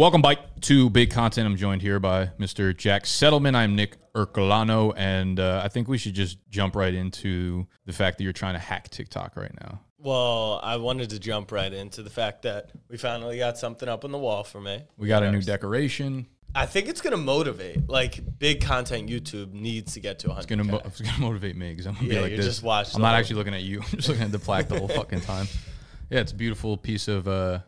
Welcome back to Big Content. I'm joined here by Mr. Jack Settleman. I'm Nick Ercolano, and uh, I think we should just jump right into the fact that you're trying to hack TikTok right now. Well, I wanted to jump right into the fact that we finally got something up on the wall for me. We got a new decoration. I think it's going to motivate. Like big content YouTube needs to get to 100. It's gonna, mo- gonna motivate me because I'm gonna Yeah, be like this. just watching I'm not actually looking at you. I'm just looking at the plaque the whole fucking time. Yeah, it's a beautiful piece of uh,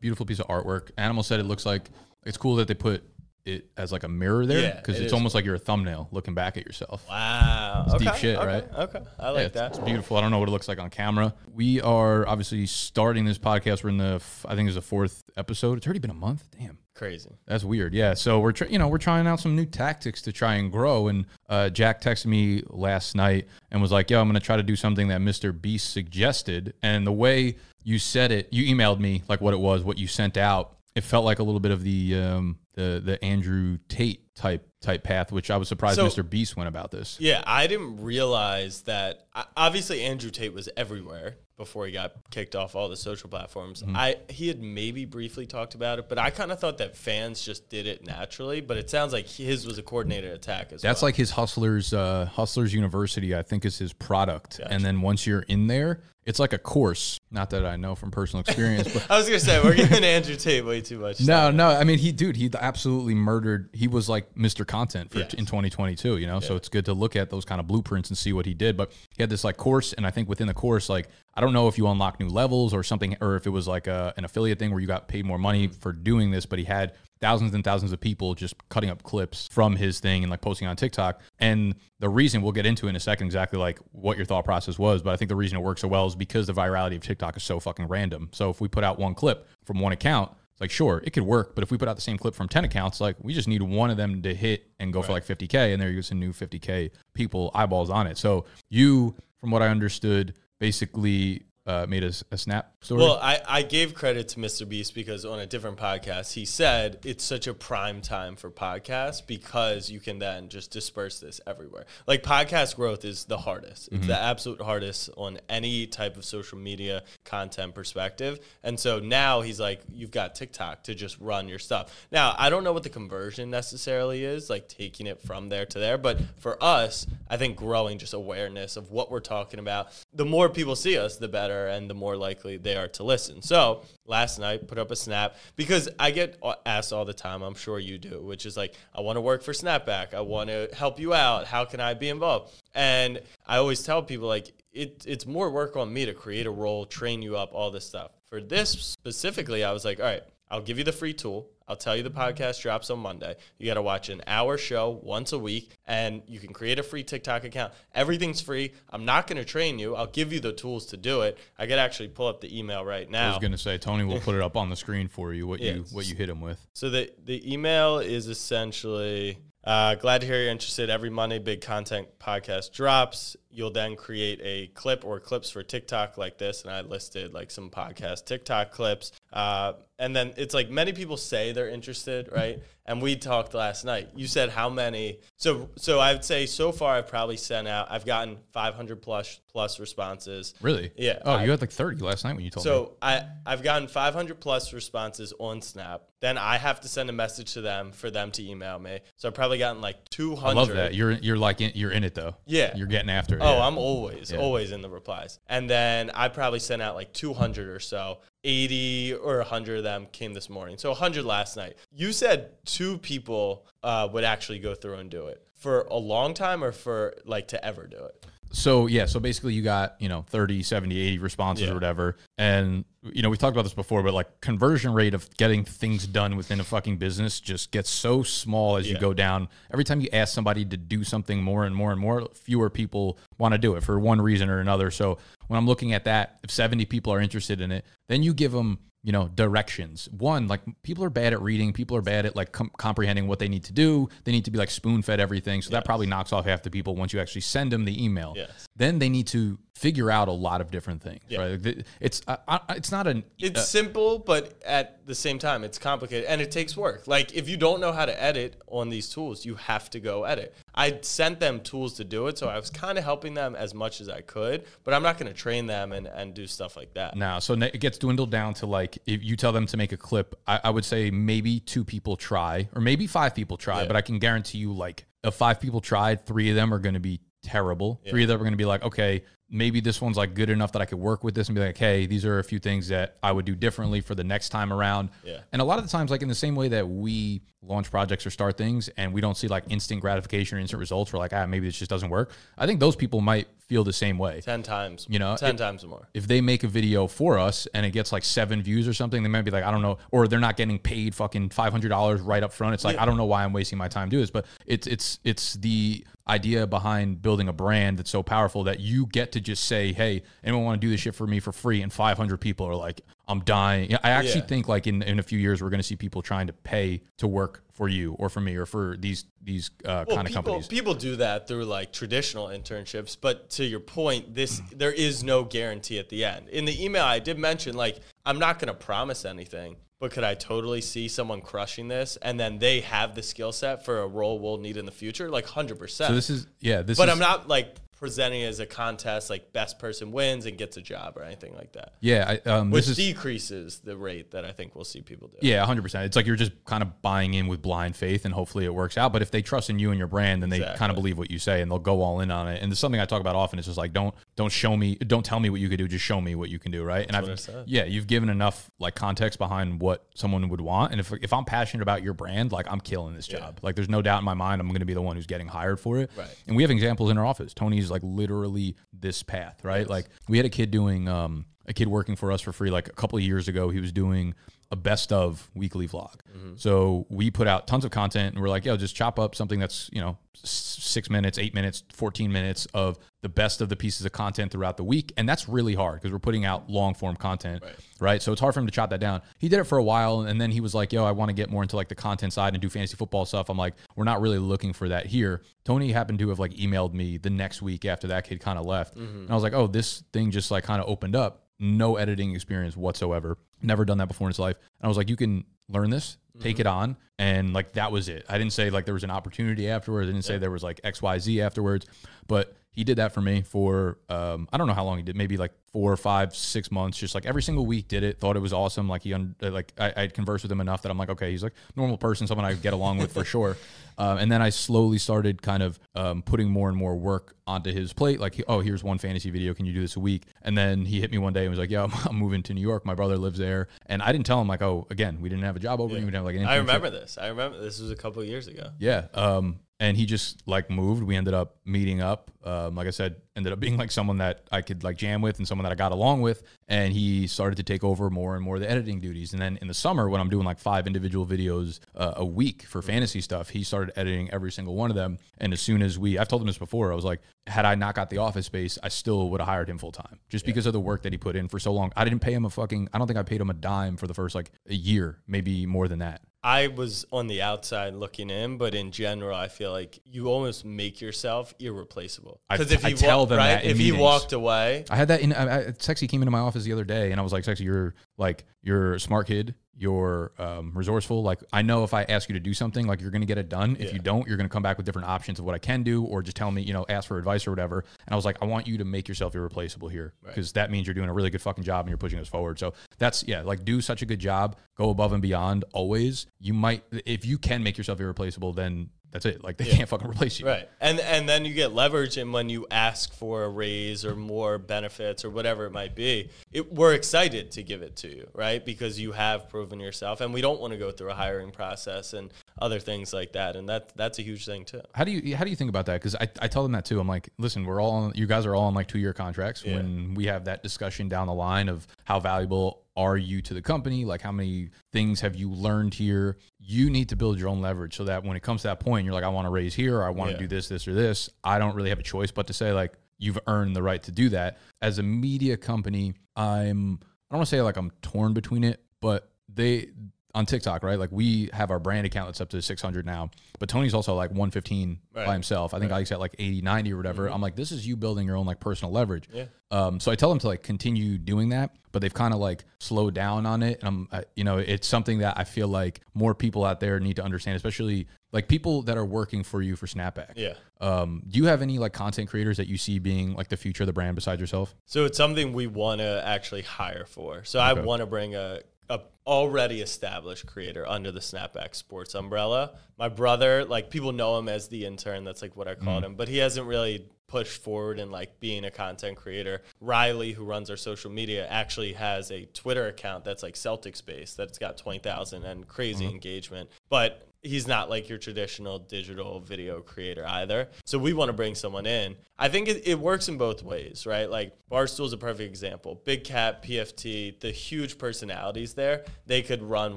beautiful piece of artwork. Animal said it looks like it's cool that they put it as like a mirror there Yeah, because it it's is almost like you're a thumbnail looking back at yourself. Wow. deep Okay, shit, okay, right? Okay. I like it's, that. it's beautiful. I don't know what it looks like on camera. We are obviously starting this podcast. We're in the I think it's the fourth episode. It's already been a month. Damn. Crazy. That's weird. Yeah. So we're tr- you know we're trying out some new tactics to try and grow. And uh, Jack texted me last night and was like, "Yo, I'm gonna try to do something that Mr. Beast suggested." And the way you said it, you emailed me like what it was, what you sent out. It felt like a little bit of the um, the the Andrew Tate type type path, which I was surprised So- Mr. Beast went about this. Yeah, I didn't realize that. Obviously, Andrew Tate was everywhere before he got kicked off all the social platforms. Mm-hmm. I he had maybe briefly talked about it, but I kind of thought that fans just did it naturally. But it sounds like his was a coordinated attack as That's well. like his Hustlers uh, Hustlers University, I think is his product. And then once you're in there, it's like a course. Not that I know from personal experience, but I was gonna say we're giving Andrew Tate way too much. no, no. I mean, he, dude, he absolutely murdered. He was like Mr. Content for Yes. in 2022. You know, so it's good to look at those kind of blueprints and see what he did. But he had this like course, and I think within the course, like I don't know if you unlock new levels or something, or if it was like a, an affiliate thing where you got paid more money mm-hmm. for doing this. But he had thousands and thousands of people just cutting up clips from his thing and like posting on TikTok. And the reason we'll get into in a second exactly like what your thought process was, but I think the reason it works so well is because the virality of TikTok is so fucking random. So if we put out one clip from one account, it's like sure it could work, but if we put out the same clip from ten accounts, like we just need one of them to hit and go for like 50k, and there you some new 50k people eyeballs on it. So you, from what I understood, basically uh, made a snap story. Well, I, I gave credit to Mr. Beast because on a different podcast, he said it's such a prime time for podcasts because you can then just disperse this everywhere. Like podcast growth is the hardest. It's Mm-hmm. the absolute hardest on any type of social media content perspective. And so now he's like, you've got TikTok to just run your stuff. Now, I don't know what the conversion necessarily is, like taking it from there to there. But for us, I think growing just awareness of what we're talking about, the more people see us, the better and the more likely they are to listen. So last night, put up a snap because I get asked all the time, I'm sure you do, which is like, I want to work for Snapback. I want to help you out. How can I be involved? And I always tell people, like, it, it's more work on me to create a role, train you up, all this stuff. For this specifically, I was like, all right, I'll give you the free tool. I'll tell you the podcast drops on Monday. You got to watch an hour show once a week and you can create a free TikTok account. Everything's free. I'm not going to train you. I'll give you the tools to do it. I could actually pull up the email right now. I was gonna say Tony will put it up on the screen for you what you what you hit him with. So the the email is essentially uh, glad to hear you're interested. Every Monday, big content podcast drops. You'll then create a clip or clips for TikTok like this, and I listed like some podcast TikTok clips. Uh, and then it's like many people say they're interested, right? And we talked last night. You said how many? So so I would say so far I've probably sent out. I've gotten 500 plus plus responses. Really? Yeah, Oh, I- you had like 30 last night when you told me. So I I've gotten 500 plus responses on Snap. Then I have to send a message to them for them to email me. So I've probably gotten like 200. I love that. You're you're like in, you're in it though. Yeah. You're getting after it. Oh, yeah. I'm always, Yeah. always in the replies. And then I probably sent out like 200 or so. 80 or 100 of them came this morning. So 100 last night. You said two people uh, would actually go through and do it for a long time or for like to ever do it. So yeah, so basically you got, you know, 30, 70, 80 responses Yeah. or whatever. And you know, we've talked about this before, but like conversion rate of getting things done within a fucking business just gets so small as you go down. Every time you ask somebody to do something more and more and more, fewer people want to do it for one reason or another. So when I'm looking at that, if 70 people are interested in it, then you give them you know directions one like people are bad at reading people are bad at like com- comprehending what they need to do they need to be like spoon fed everything so that probably knocks off half the people once you actually send them the email Yes. then they need to figure out a lot of different things Yeah. right it's uh, uh, it's not an It's simple, but at the same time, it's complicated and it takes work. Like if you don't know how to edit on these tools, you have to go edit. I sent them tools to do it, so I was kind of helping them as much as I could. But I'm not going to train them and, and do stuff like that. Now, so it gets dwindled down to like if you tell them to make a clip, I, I would say maybe two people try, or maybe five people try, Yeah. but I can guarantee you, like, if five people tried, three of them are going to be terrible. Three of them are going to be like, okay, maybe this one's like good enough that I could work with this and be like, hey, these are a few things that I would do differently for the next time around. Yeah. And a lot of the times, like in the same way that we launch projects or start things and we don't see like instant gratification or instant results, we're like, ah, maybe this just doesn't work. I think those people might feel the same way. Ten times, You know, ten it- times more. if they make a video for us and it gets like seven views or something, they might be like, I don't know, or they're not getting paid fucking five hundred dollars right up front. It's like I don't know why I'm wasting my time doing this, but it's it's it's the idea behind building a brand that's so powerful that you get to just say, hey, anyone want to do this shit for me for free, and five hundred people are like, I'm dying. I actually Yeah. think like in in a few years we're going to see people trying to pay to work for you or for me or for these these uh, Well, kind of companies. people do that through like traditional internships, but to your point, this there is no guarantee at the end. In the email, I did mention like I'm not going to promise anything, but could I totally see someone crushing this and then they have the skill set for a role we'll need in the future? Like hundred percent. So this is yeah, this but is I'm not like presenting it as a contest, like best person wins and gets a job or anything like that, yeah. I, um, which is decreases the rate that I think we'll see people do. Yeah, 100%. It's like you're just kind of buying in with blind faith and hopefully it works out. But if they trust in you and your brand, then they Exactly. kind of believe what you say and they'll go all in on it. And it's something I talk about often. It's just like, don't don't show me, don't tell me what you could do, just show me what you can do, right? and I've, said. yeah, you've given enough like context behind what someone would want. And if, if I'm passionate about your brand, like I'm killing this job. Like there's no doubt in my mind I'm going to be the one who's getting hired for it. Right. And we have examples in our office. Tony's like literally this path, right? Like we had a kid doing um a kid working for us for free like a couple of years ago. He was doing a best of weekly vlog. Mm-hmm. So we put out tons of content and we're like, yo, just chop up something that's, you know, six minutes, eight minutes, 14 minutes of the best of the pieces of content throughout the week. And that's really hard because we're putting out long form content, Right. right. So it's hard for him to chop that down. He did it for a while and then he was like, yo, I want to get more into like the content side and do fantasy football stuff. I'm like, we're not really looking for that here. Tony happened to have like emailed me the next week after that kid kind of left. Mm-hmm. And I was like, oh, this thing just like kind of opened up. No editing experience whatsoever. Never done that before in his life. And I was like, you can learn this, take it mm-hmm. on. And like that was it. I didn't say like there was an opportunity afterwards. I didn't say there was like XYZ afterwards. But he did that for me for um, I don't know how long he did, maybe like four or five, six months. Just like every single week, did it. Thought it was awesome. Like he, un- uh, like I, I'd conversed with him enough that I'm like, okay, he's like normal person, someone I get along with for sure. Um, and then I slowly started kind of um, putting more and more work onto his plate. Like, oh, here's one fantasy video. Can you do this a week? And then he hit me one day and was like, yeah, I'm, I'm moving to New York. My brother lives there. And I didn't tell him like, oh, again, we didn't have a job opening. We didn't have like an I remember this. I remember this was a couple of years ago. Yeah. Um, and he just like moved. We ended up meeting up. Um, like I said, ended up being like someone that I could like jam with and someone that I got along with. And he started to take over more and more of the editing duties. And then in the summer, when I'm doing like five individual videos uh, a week for fantasy stuff, he started editing every single one of them. And as soon as we, I've told him this before, I was like, had I not got the office space, I still would have hired him full time just because of the work that he put in for so long. I didn't pay him a fucking, I don't think I paid him a dime for the first like a year, maybe more than that. I was on the outside looking in, but in general, I feel like you almost make yourself irreplaceable. Because if I you tell wa- them right, that in if he walked away, I had that in. I, I, Sexy came into my office the other day, and I was like, "Sexy, you're like you're a smart kid. You're um, resourceful. Like I know if I ask you to do something, like you're gonna get it done. If Yeah. you don't, you're gonna come back with different options of what I can do, or just tell me, you know, ask for advice or whatever." And I was like, "I want you to make yourself irreplaceable here, because that means you're doing a really good fucking job and you're pushing us forward." So that's yeah, like do such a good job, go above and beyond always. You might, if you can make yourself irreplaceable, then that's it. Like they can't fucking replace you. right, and and then you get leverage, and when you ask for a raise or more benefits or whatever it might be, it, we're excited to give it to you, right? Because you have proven yourself, and we don't want to go through a hiring process and other things like that, and that that's a huge thing too. How do you how do you think about that? Because I, I tell them that too. I'm like, listen, we're all on, you guys are all on like two year contracts. Yeah. When we have that discussion down the line of how valuable are you to the company, like how many things have you learned here, you need to build your own leverage so that when it comes to that point, you're like, I want to raise here, or I want to Yeah. do this, this, or this. I don't really have a choice but to say like you've earned the right to do that. As a media company, I'm I don't want to say like I'm torn between it, but they on TikTok, right? Like we have our brand account that's up to 600 now, but Tony's also like 115 by himself. I think Ike's at like 80, 90 or whatever. I'm like, this is you building your own like personal leverage. Yeah. Um, so I tell them to like continue doing that, but they've kind of like slowed down on it. And I'm, I, you know, it's something that I feel like more people out there need to understand, especially like people that are working for you for Snapback. Yeah. Um, do you have any like content creators that you see being like the future of the brand besides yourself? So it's something we want to actually hire for. So I want to bring a, a already established creator under the Snapback Sports umbrella. My brother, like people know him as the intern. That's like what I called mm. him, but he hasn't really pushed forward in like being a content creator. Riley, who runs our social media, actually has a Twitter account that's like Celtics based that's got twenty thousand and crazy mm-hmm. engagement, but. He's not like your traditional digital video creator either. So we want to bring someone in. I think it, it works in both ways, right? Like Barstool's a perfect example. Big Cat, PFT, the huge personalities there, they could run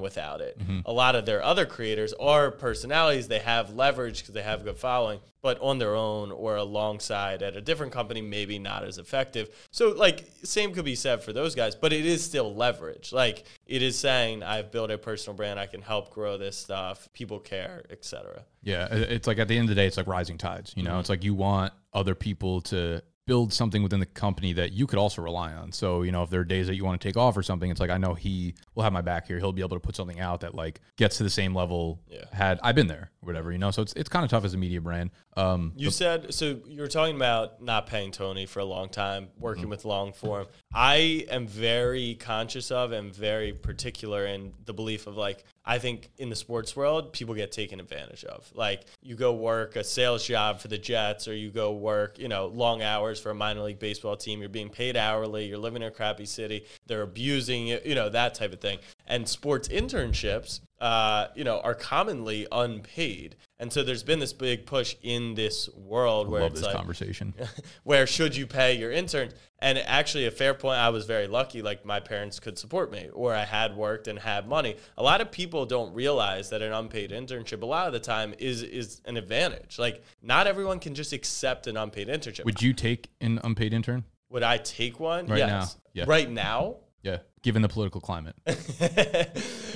without it. Mm-hmm. A lot of their other creators are personalities. They have leverage because they have good following, but on their own or alongside at a different company, maybe not as effective. So, like, same could be said for those guys, but it is still leverage. Like, it is saying, I've built a personal brand, I can help grow this stuff, people care, etc. Yeah, it's like at the end of the day, it's like rising tides. You know, Mm-hmm. it's like you want other people to build something within the company that you could also rely on. So, you know, if there are days that you want to take off or something, it's like I know he will have my back here. He'll be able to put something out that like gets to the same level. Yeah. Had I've been there, or whatever, you know. So it's it's kind of tough as a media brand. Um, You said so. You were talking about not paying Tony for a long time, working with long form. I am very conscious of and very particular in the belief of like I think in the sports world people get taken advantage of. Like you go work a sales job for the Jets, or you go work you know long hours for a minor league baseball team. You're being paid hourly. You're living in a crappy city. They're abusing you. You know that type of thing. And sports internships uh, you know, are commonly unpaid. And so there's been this big push in this world where love it's this like, conversation. where should you pay your interns? And actually, a fair point. I was very lucky. Like my parents could support me, or I had worked and had money. A lot of people don't realize that an unpaid internship, a lot of the time, is is an advantage. Like not everyone can just accept an unpaid internship. Would you take an unpaid intern? Would I take one? Right yes. now, yeah. Right now. Yeah, given the political climate.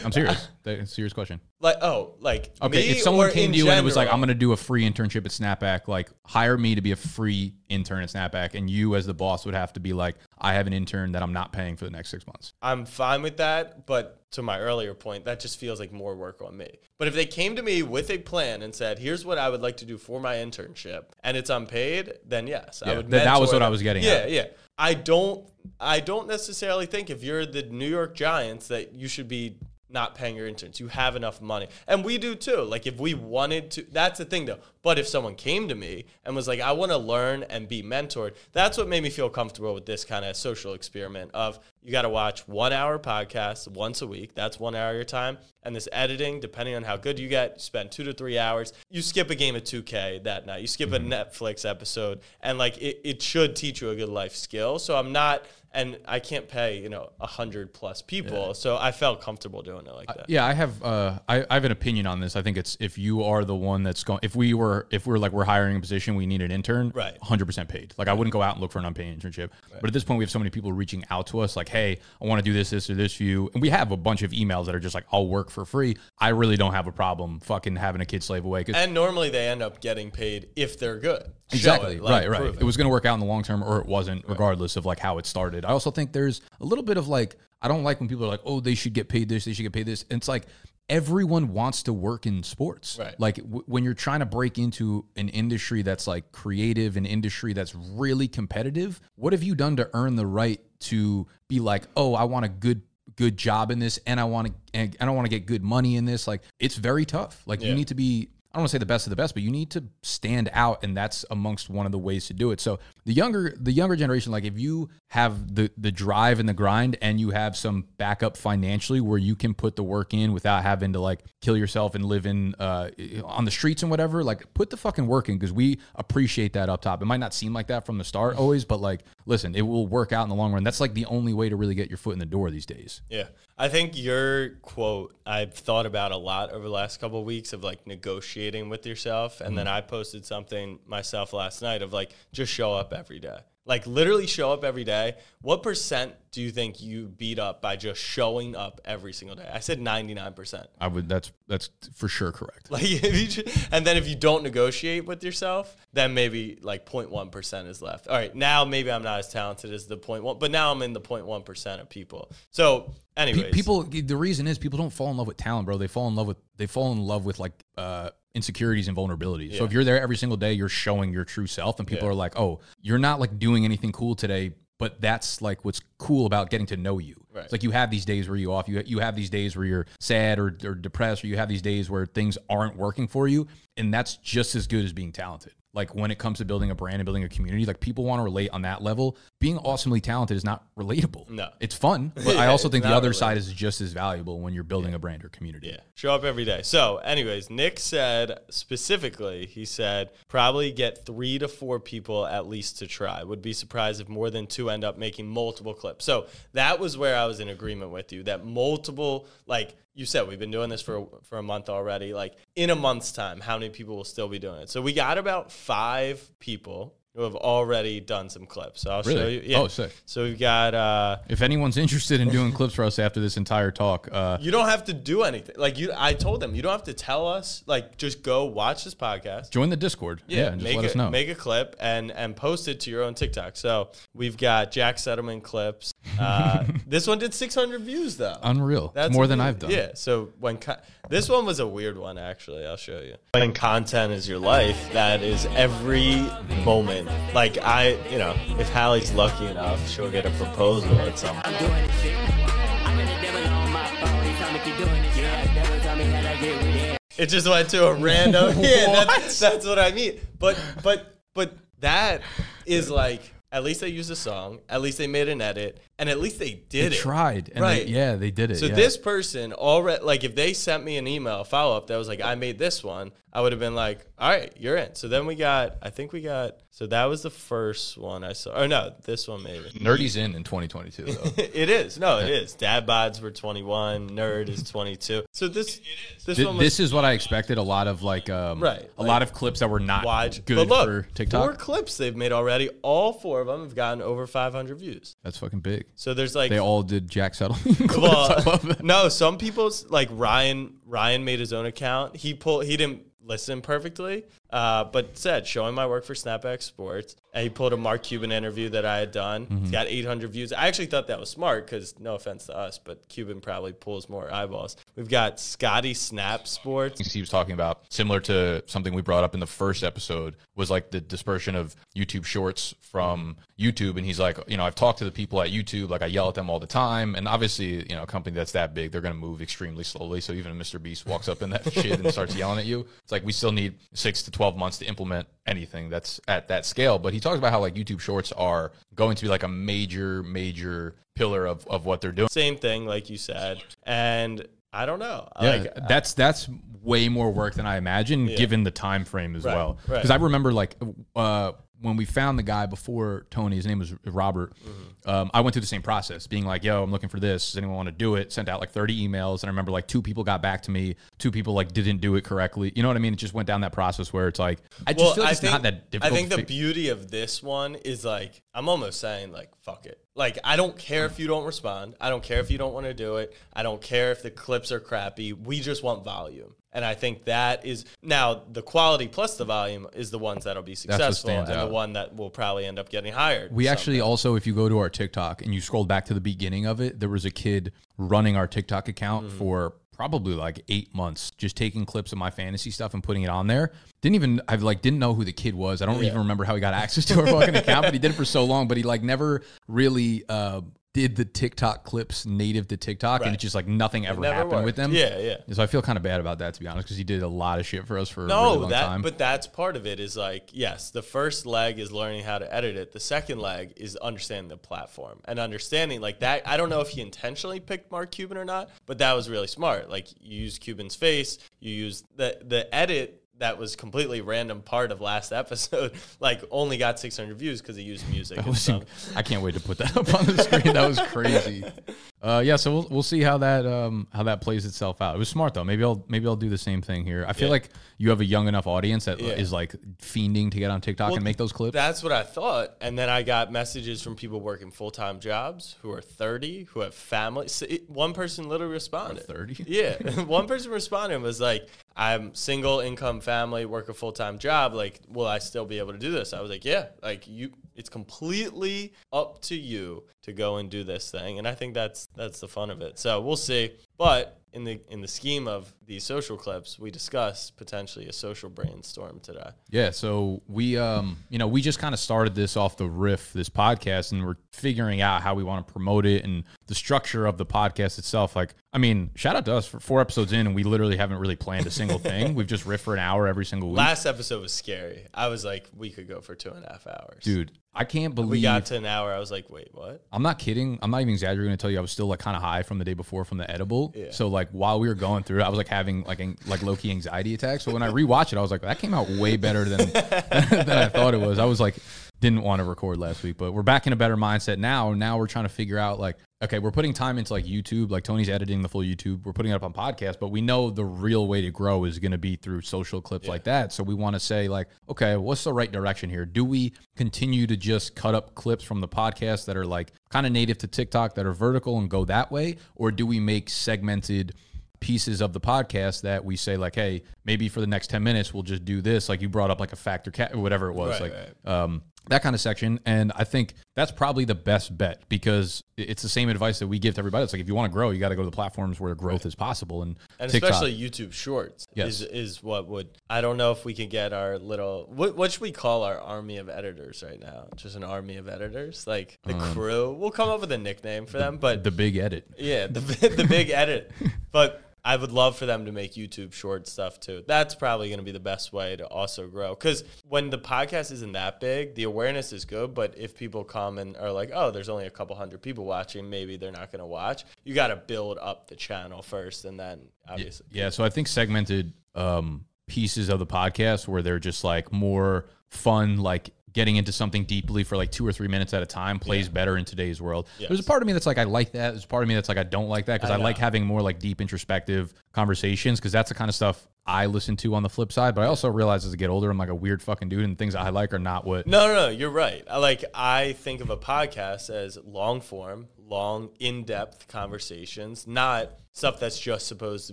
I'm serious. That's a serious question. Like oh, like Okay, if someone came to you and it was like, "I'm going to do a free internship at Snapback," like hire me to be a free intern at Snapback, and you as the boss would have to be like, "I have an intern that I'm not paying for the next six months." I'm fine with that, but to my earlier point, that just feels like more work on me. But if they came to me with a plan and said, "Here's what I would like to do for my internship," and it's unpaid, then yes, I would. that- that was what I was getting Yeah, at. yeah. I don't. I don't necessarily think if you're the New York Giants that you should be not paying your interns. You have enough money. And we do too. Like if we wanted to that's the thing though. But if someone came to me and was like, I want to learn and be mentored, that's what made me feel comfortable with this kind of social experiment of you got to watch one hour podcast once a week. That's one hour of your time. And this editing, depending on how good you get, you spend two to three hours. You skip a game of 2K that night. You skip a mm-hmm. Netflix episode. And like it, it should teach you a good life skill. So I'm not and I can't pay, you know, a hundred plus people. So I felt comfortable doing it like that. Yeah, I have. Uh, I, I have an opinion on this. I think it's if you are the one that's going. If we were, if we are like we're hiring a position, we need an intern. Right. Hundred percent paid. Like I wouldn't go out and look for an unpaid internship. But at this point, we have so many people reaching out to us, like, "Hey, I want to do this, this, or this for you." And we have a bunch of emails that are just like, "I'll work for free." I really don't have a problem fucking having a kid slave away. And normally they end up getting paid if they're good. Exactly. it, like, right. Right. prove It was going to work out in the long term, or it wasn't, regardless of like how it started. I also think there's a little bit of like I don't like when people are like, "Oh, they should get paid this, they should get paid this." And it's like everyone wants to work in sports. Right. Like w- when you're trying to break into an industry that's like creative, an industry that's really competitive. What have you done to earn the right to be like, "Oh, I want a good." good job in this and I want to and I don't want to get good money in this like it's very tough like you need to be don't want to say the best of the best, but you need to stand out, and that's amongst one of the ways to do it. So the younger the younger generation, like if you have the the drive and the grind, and you have some backup financially where you can put the work in without having to like kill yourself and live in uh, on the streets and whatever, like put the fucking work in because we appreciate that up top. It might not seem like that from the start always, but like listen, it will work out in the long run. That's like the only way to really get your foot in the door these days. Yeah. I think your quote I've thought about a lot over the last couple of weeks of like negotiating with yourself. And then mm-hmm. I posted something myself last night of like just show up every day. Like literally show up every day. What percent do you think you beat up by just showing up every single day? I said 99%. I would that's that's for sure correct. Like if you ju- and then if you don't negotiate with yourself, then maybe like 0.1 percent is left. All right, now maybe I'm not as talented as the 0.1, but now I'm in the 0.1 percent of people. So, Pe- anyways, people the reason is people don't fall in love with talent bro they fall in love with they fall in love with like uh insecurities and vulnerabilities. So if you're there every single day, you're showing your true self, and people Yeah. are like, "Oh, you're not like doing anything cool today." But that's like what's cool about getting to know you. Right. It's like you have these days where you off. You you have these days where you're sad or, or depressed, or you have these days where things aren't working for you, and that's just as good as being talented. Like when it comes to building a brand and building a community, like people want to relate on that level. Being awesomely talented is not relatable. No. it's fun, but I also think the other relatable. side is just as valuable when you're building a brand or community. Yeah, show up every day. So, anyways, Nick said specifically, he said probably get three to four people at least to try. Would be surprised if more than two end up making multiple clips. So that was where I was in agreement with you. That multiple, like you said, we've been doing this for for a month already. Like in a month's time, how many people will still be doing it? So we got about five people who have already done some clips. So I'll show you. Yeah. Oh, sick. So we've got. uh If anyone's interested in doing clips for us after this entire talk, uh, you don't have to do anything. Like you, I told them you don't have to tell us. Like just go watch this podcast. join the Discord. Yeah, and just make let a, us know. Make a clip and and post it to your own TikTok. So we've got Jack Settleman clips. Uh, this one did 600 views though. Unreal. It's more than amazing. I've done. Yeah. So when co- this one was a weird one, actually, I'll show you. When content is your life, that is every moment. Like I, you know, if Hallie's lucky enough, she'll get a proposal at some point. I'm doing this shit. I'm in the devil on my phone. He told me keep doing this shit. The devil told me that I get with it. It just went to a random. yeah, that's, that's what I mean. But but but that is like at least they used a song. At least they made an edit, and at least they did it. They it. tried. And Right. They, yeah, they did it. So yeah. this person already like if they sent me an email follow up that was like I made this one, I would have been like, all right, you're in. So then we got I think we got so that was the first one I saw. Or no, this one maybe. Nerdy's in in 2022 though. it is. No, it is. Dad bods were 21, nerd is 22. So this this Th- one was this is what I expected. A lot of like, um, Right, a like- lot of clips that were not wide. good but look, for four clips they've made already. All four of them have gotten over 500 views. That's fucking big. So there's like, They all did Jack Settleman clips. I well, love that. no, some people's like Ryan. Ryan made his own account. He pulled. He didn't listen perfectly, uh, but said showing my work for Snapback Sports. And he pulled a Mark Cuban interview that I had done. Mm-hmm. He's got 800 views. I actually thought that was smart because no offense to us, but Cuban probably pulls more eyeballs. We've got Scotty Snap Sports. he was talking about similar to something we brought up in the first episode was like the dispersion of YouTube shorts from YouTube and he's like you know I've talked to the people at YouTube like I yell at them all the time and obviously you know a company that's that big they're going to move extremely slowly so even if Mr Beast walks up in that shit and starts yelling at you it's like we still need 6 to 12 months to implement anything that's at that scale but he talks about how like YouTube shorts are going to be like a major major pillar of of what they're doing Same thing, like you said. And I don't know. Yeah, Like, that's that's way more work than I imagined, given the time frame as Right, well. right. Because I remember like uh, when we found the guy before Tony, his name was Robert. Mm-hmm. Um, I went through the same process, being like, "Yo, I'm looking for this. Does anyone want to do it?" Sent out like 30 emails, and I remember like two people got back to me. Two people like didn't do it correctly. You know what I mean? It just went down that process where it's like I just feel like it's not that I think the beauty of this one is like I'm almost saying like fuck it. Like I don't care if you don't respond. I don't care if you don't want to do it. I don't care if the clips are crappy. We just want volume. And I think that is now the quality plus the volume is the ones that'll be successful and stands the one that will probably end up getting hired. We actually also, if you go to our TikTok and you scroll back to the beginning of it, there was a kid running our TikTok account Mm-hmm. for probably like eight months, just taking clips of my fantasy stuff and putting it on there. Didn't even I like didn't know who the kid was. I don't even remember how he got access to our fucking account, but he did it for so long. But he like never really uh, did the TikTok clips native to TikTok, and it's just like nothing ever happened worked. with them. Yeah, yeah. So I feel kind of bad about that to be honest, because he did a lot of shit for us for a really long that time. but that's part of it is like yes, the first leg is learning how to edit it. The second leg is understanding the platform and understanding like that. I don't know if he intentionally picked Mark Cuban or not, but that was really smart. Like you use Cuban's face, you use the the edit that was completely random part of last episode. Like only got 600 views because he used music. And was stuff. inc- I can't wait to put that up on the screen. That was crazy. Uh, yeah, so we'll, we'll see how that um, how that plays itself out. It was smart though. Maybe I'll maybe I'll do the same thing here. I feel Yeah. like you have a young enough audience that is Yeah. like fiending to get on TikTok Well, and make those clips. That's what I thought. And then I got messages from people working full time jobs who are 30, who have families. One person literally responded. 30? Yeah. one person responded and was like, I'm single, income family, work a full time job. Like, will I still be able to do this? I was like, yeah. Like, you, it's completely up to you to go and do this thing. And I think that's that's the fun of it. So we'll see. But in the in the scheme of these social clips, we discussed potentially a social brainstorm today. Yeah, so we um you know, we just kind of started this off the riff this podcast and we're figuring out how we want to promote it and the structure of the podcast itself. Like, I mean, shout out to us for four episodes in and we literally haven't really planned a single thing. We've just riffed for an hour every single week. Last episode was scary. I was like, we could go for two and a half hours. Dude, I can't believe we got to an hour. I was like, wait, what? I'm not kidding. I'm not even exaggerating to tell you I was still like kind of high from the day before from the edible. Yeah. So like while we were going through it, I was like having like an, like low key anxiety attacks. So when I rewatched it, I was like, that came out way better than than I thought it was. I was like, didn't want to record last week, but we're back in a better mindset now. Now we're trying to figure out like, okay, we're putting time into like YouTube. Like Tony's editing the full YouTube. We're putting it up on podcast, but we know the real way to grow is going to be through social clips like that. So we want to say like, okay, what's the right direction here? Do we continue to just cut up clips from the podcast that are like kind of native to TikTok that are vertical and go that way, or do we make segmented? Pieces of the podcast that we say like hey maybe for the next 10 minutes we'll just do this like you brought up like a factor cat or whatever it was Right, like um that kind of section and i think that's probably the best bet because it's the same advice that we give to everybody it's like if you want to grow you got to go to the platforms where growth is possible and, And TikTok- especially YouTube Shorts Yes. is is what would I don't know if we could get our little what what should we call our army of editors right now? Just an army of editors, like the crew. We'll come up with a nickname for them, but Um, the big edit yeah, the the big edit. But I would love for them to make YouTube short stuff too. That's probably going to be the best way to also grow. Because when the podcast isn't that big, the awareness is good. But if people come and are like, "Oh, there's only a couple hundred people watching," maybe they're not going to watch. You got to build up the channel first, and then obviously, Yeah, so I think segmented um, pieces of the podcast where they're just like more fun, like getting into something deeply for like two or three minutes at a time plays better in today's world. There's a part of me that's like I like that. There's a part of me that's like I don't like that because I, I like having more like deep introspective conversations because that's the kind of stuff I listen to on the flip side. But I also realize as I get older, I'm like a weird fucking dude, and things I like are not what. No, no, no, you're right. I like I think of a podcast as long form, long, in-depth conversations, not stuff that's just supposed to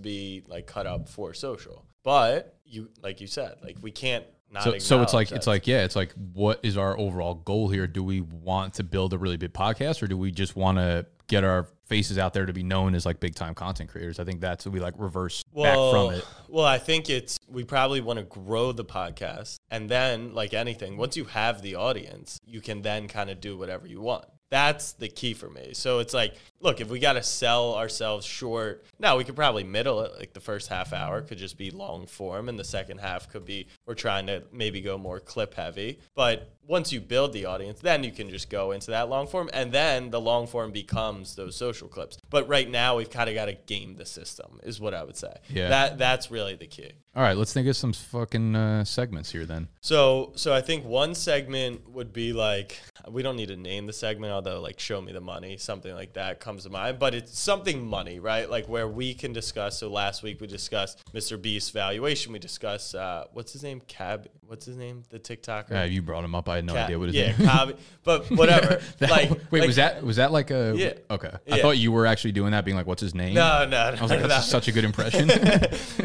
be like cut up for social. But you like you said, like we can't So, so it's like it's like yeah, it's like what is our overall goal here? Do we want to build a really big podcast, or do we just want to get our faces out there to be known as like big time content creators? I think that's what we like reverse back from it. Well, I think it's we probably want to grow the podcast, and then like anything, once you have the audience, you can then kind of do whatever you want. That's the key for me. So it's like, look, if we got to sell ourselves short, now we could probably middle it. Like the first half hour could just be long form, and the second half could be we're trying to maybe go more clip heavy. But once you build the audience, then you can just go into that long form, and then the long form becomes those social clips. But right now, we've kind of got to game the system, is what I would say. Yeah. That that's really the key. All right, let's think of some fucking uh, segments here then. So so I think one segment would be like we don't need to name the segment, although like show me the money, something like that comes to mind. But it's something money, right? Like where we can discuss. So last week we discussed Mr. Beast's valuation. We discussed uh, what's his name? Cab. What's his name? The TikToker. Yeah, you brought him up. I had no Ca- idea what his yeah, name. Cab. But whatever. That- like wait, like- was that was that like a Yeah. Okay, I Yeah. thought you were actually doing that, being like, "What's his name?" No, no, no. I was like, no. "That's such a good impression."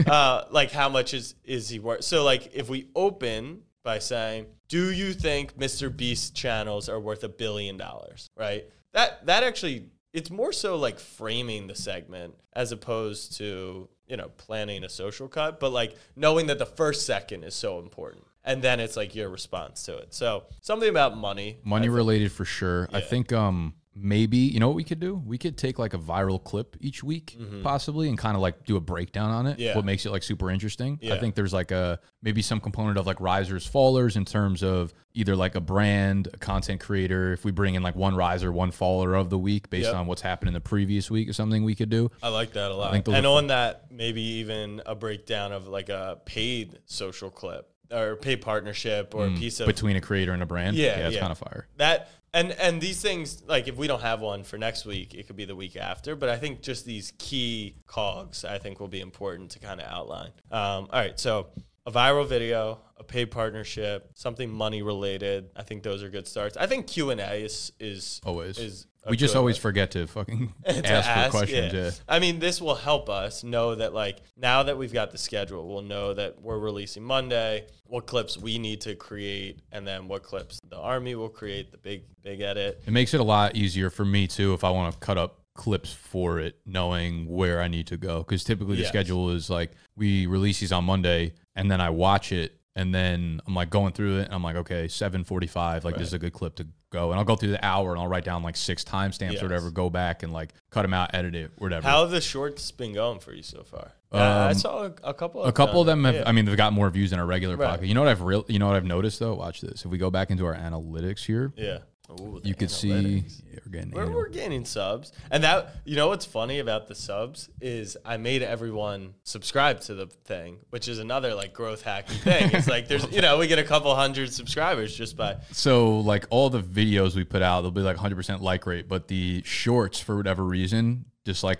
uh, like how much is is he worth? So like if we open by saying, "Do you think Mr. Beast channels are worth a billion dollars?" Right? That that actually it's more so like framing the segment as opposed to you know planning a social cut, but like knowing that the first second is so important, and then it's like your response to it. So something about money, Money related for sure. I think um maybe you know what we could do? We could take like a viral clip each week, possibly, and kind of like do a breakdown on it. Mm-hmm. Yeah. What makes it like super interesting? I think there's like a maybe some component of like risers, fallers in terms of either like a brand, a content creator. If we bring in like one riser, one faller of the week based Yep. on what's happened in the previous week or something we could do. I like that a lot. And on that, maybe even a breakdown of like a paid social clip or paid partnership or a piece of Mm. between a creator and a brand. Yeah, yeah, it's yeah. kind of fire. that. And and these things, like if we don't have one for next week, it could be the week after. But I think just these key cogs, I think, will be important to kind of outline. Um, all right, so a viral video, a paid partnership, something money related. I think those are good starts. I think Q and A is is Always. is We just always way. forget to fucking to ask, for questions. yeah. Yeah. I mean, this will help us know that, like, now that we've got the schedule, we'll know that we're releasing Monday, what clips we need to create, and then what clips the army will create, the big, big edit. It makes it a lot easier for me too if I want to cut up clips for it, knowing where I need to go. Because typically the Yes. schedule is like we release these on Monday, and then I watch it, and then I'm like going through it, and I'm like, okay, 7:45, like this is a good clip to go, and I'll go through the hour, and I'll write down like six timestamps Yes. or whatever, go back and like cut them out, edit it, whatever. How have the shorts been going for you so far? Yeah, I Um, saw a, a couple. a couple of them have. yeah. I mean, they've got more views than our regular Right. podcast. You know what I've real. You know what I've noticed though. Watch this. If we go back into our analytics here, yeah. Ooh, you could see yeah, we're getting We're, gaining subs, and that you know what's funny about the subs is I made everyone subscribe to the thing, which is another like growth hacky thing. It's like there's you know we get a couple hundred subscribers just by So like all the videos we put out, they'll be like 100% like rate, but the shorts for whatever reason, just like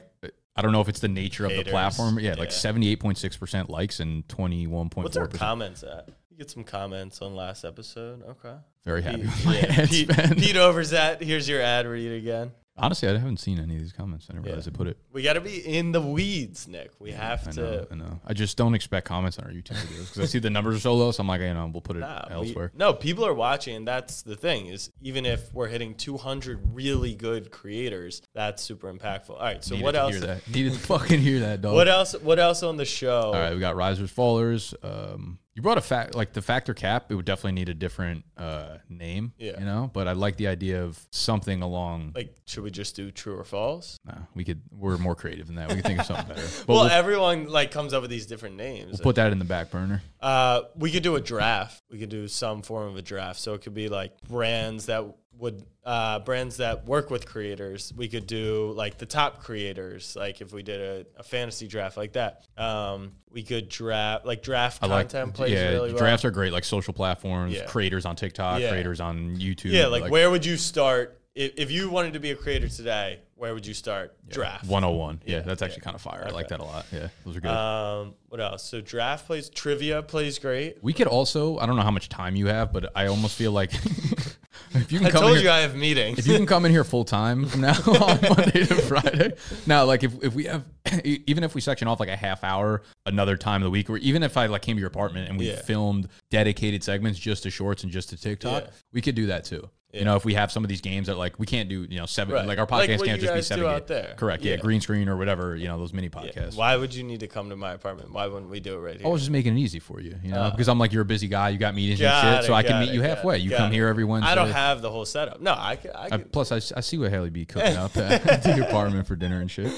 I don't know if it's the nature of the platform. Yeah, like 78.6% likes and 21.4%. what's our comments at? You get some comments on last episode. Okay. Very happy Pete, with yeah, Pete. Pete Overzet. Here's your ad read again. Honestly, I haven't seen any of these comments. I didn't Yeah. realize they put it. We got to be in the weeds, Nick. We have I to. know, I know. I just don't expect comments on our YouTube videos because I see the numbers are so low. So I'm like, you know, we'll put it Nah, we- elsewhere. no, people are watching, and that's the thing is even if we're hitting 200 really good creators, that's super impactful. All right, so Needed what else? Hear that. Needed to fucking hear that, dog. What else? What else on the show? All right, we got risers, fallers. Um, you brought a fact like the factor cap. It would definitely need a different uh, name. Yeah. you know. But I like the idea of something along. Like, should we just do true or false? Nah, we could. We're more creative than that. We could think of something better. But well, we'll, everyone like comes up with these different names. we'll put that in the back burner. Uh, we could do a draft. We could do some form of a draft. So it could be like brands that would uh, brands that work with creators. We could do like the top creators. Like if we did a, a fantasy draft like that. Um, we could draft like draft I like. content plays yeah, really well. drafts are great. Like social platforms, Yeah. creators on TikTok, Yeah. creators on YouTube. Yeah, like, where would you start if, if you wanted to be a creator today? Where would you start? Draft. 101. Yeah, Yeah, that's actually yeah. kind of fire. I like that a lot. Yeah, those are good. Um, what else? So draft plays, trivia plays great. we could also. I don't know how much time you have, but I almost feel like if you can I come told here, you I have meetings. if you can come in here full time from now on Monday to Friday. Now, like if, if we have even if we section off like a half hour another time of the week, or even if I like came to your apartment and we Yeah. filmed dedicated segments just to shorts and just to TikTok, Yeah. we could do that too. Yeah. You know, if we have some of these games that like we can't do, you know, seven Right. like our podcast what can't just be seven out there. Correct. Yeah. Yeah. green screen or whatever. You know, those mini Yeah. podcasts. Why would you need to come to my apartment? Why wouldn't we do it right here? I was just making it easy for you, you know, Uh, because I'm like you're a busy guy, you got meetings Got and shit, so I can meet it, you halfway. You come it. here every Wednesday. I don't have the whole setup. No, I can, I I, could. plus, I, I see what Haley be cooking up at, at your apartment for dinner and shit.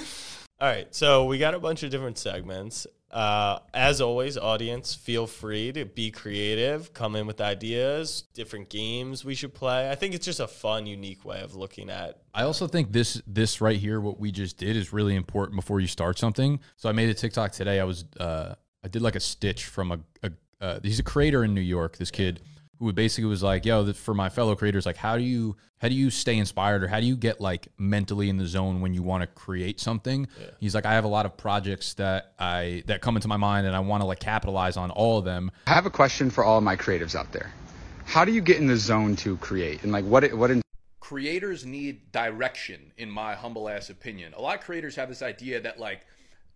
All right, so we got a bunch of different segments. Uh, as always, audience, feel free to be creative, come in with ideas, different games we should play. I think it's just a fun, unique way of looking at. I also think this this right here, what we just did, is really important before you start something. So I made a TikTok today. I was uh, I did like a stitch from a, a uh, he's a creator in New York. This kid who basically was like, "Yo, th- for my fellow creators, like, how do you how do you stay inspired or how do you get like mentally in the zone when you want to create something?" He's like, "I have a lot of projects that I that come into my mind and I want to like capitalize on all of them." I have a question for all of my creatives out there. How do you get in the zone to create? And like what what in creators need direction in my humble ass opinion a lot of creators have this idea that like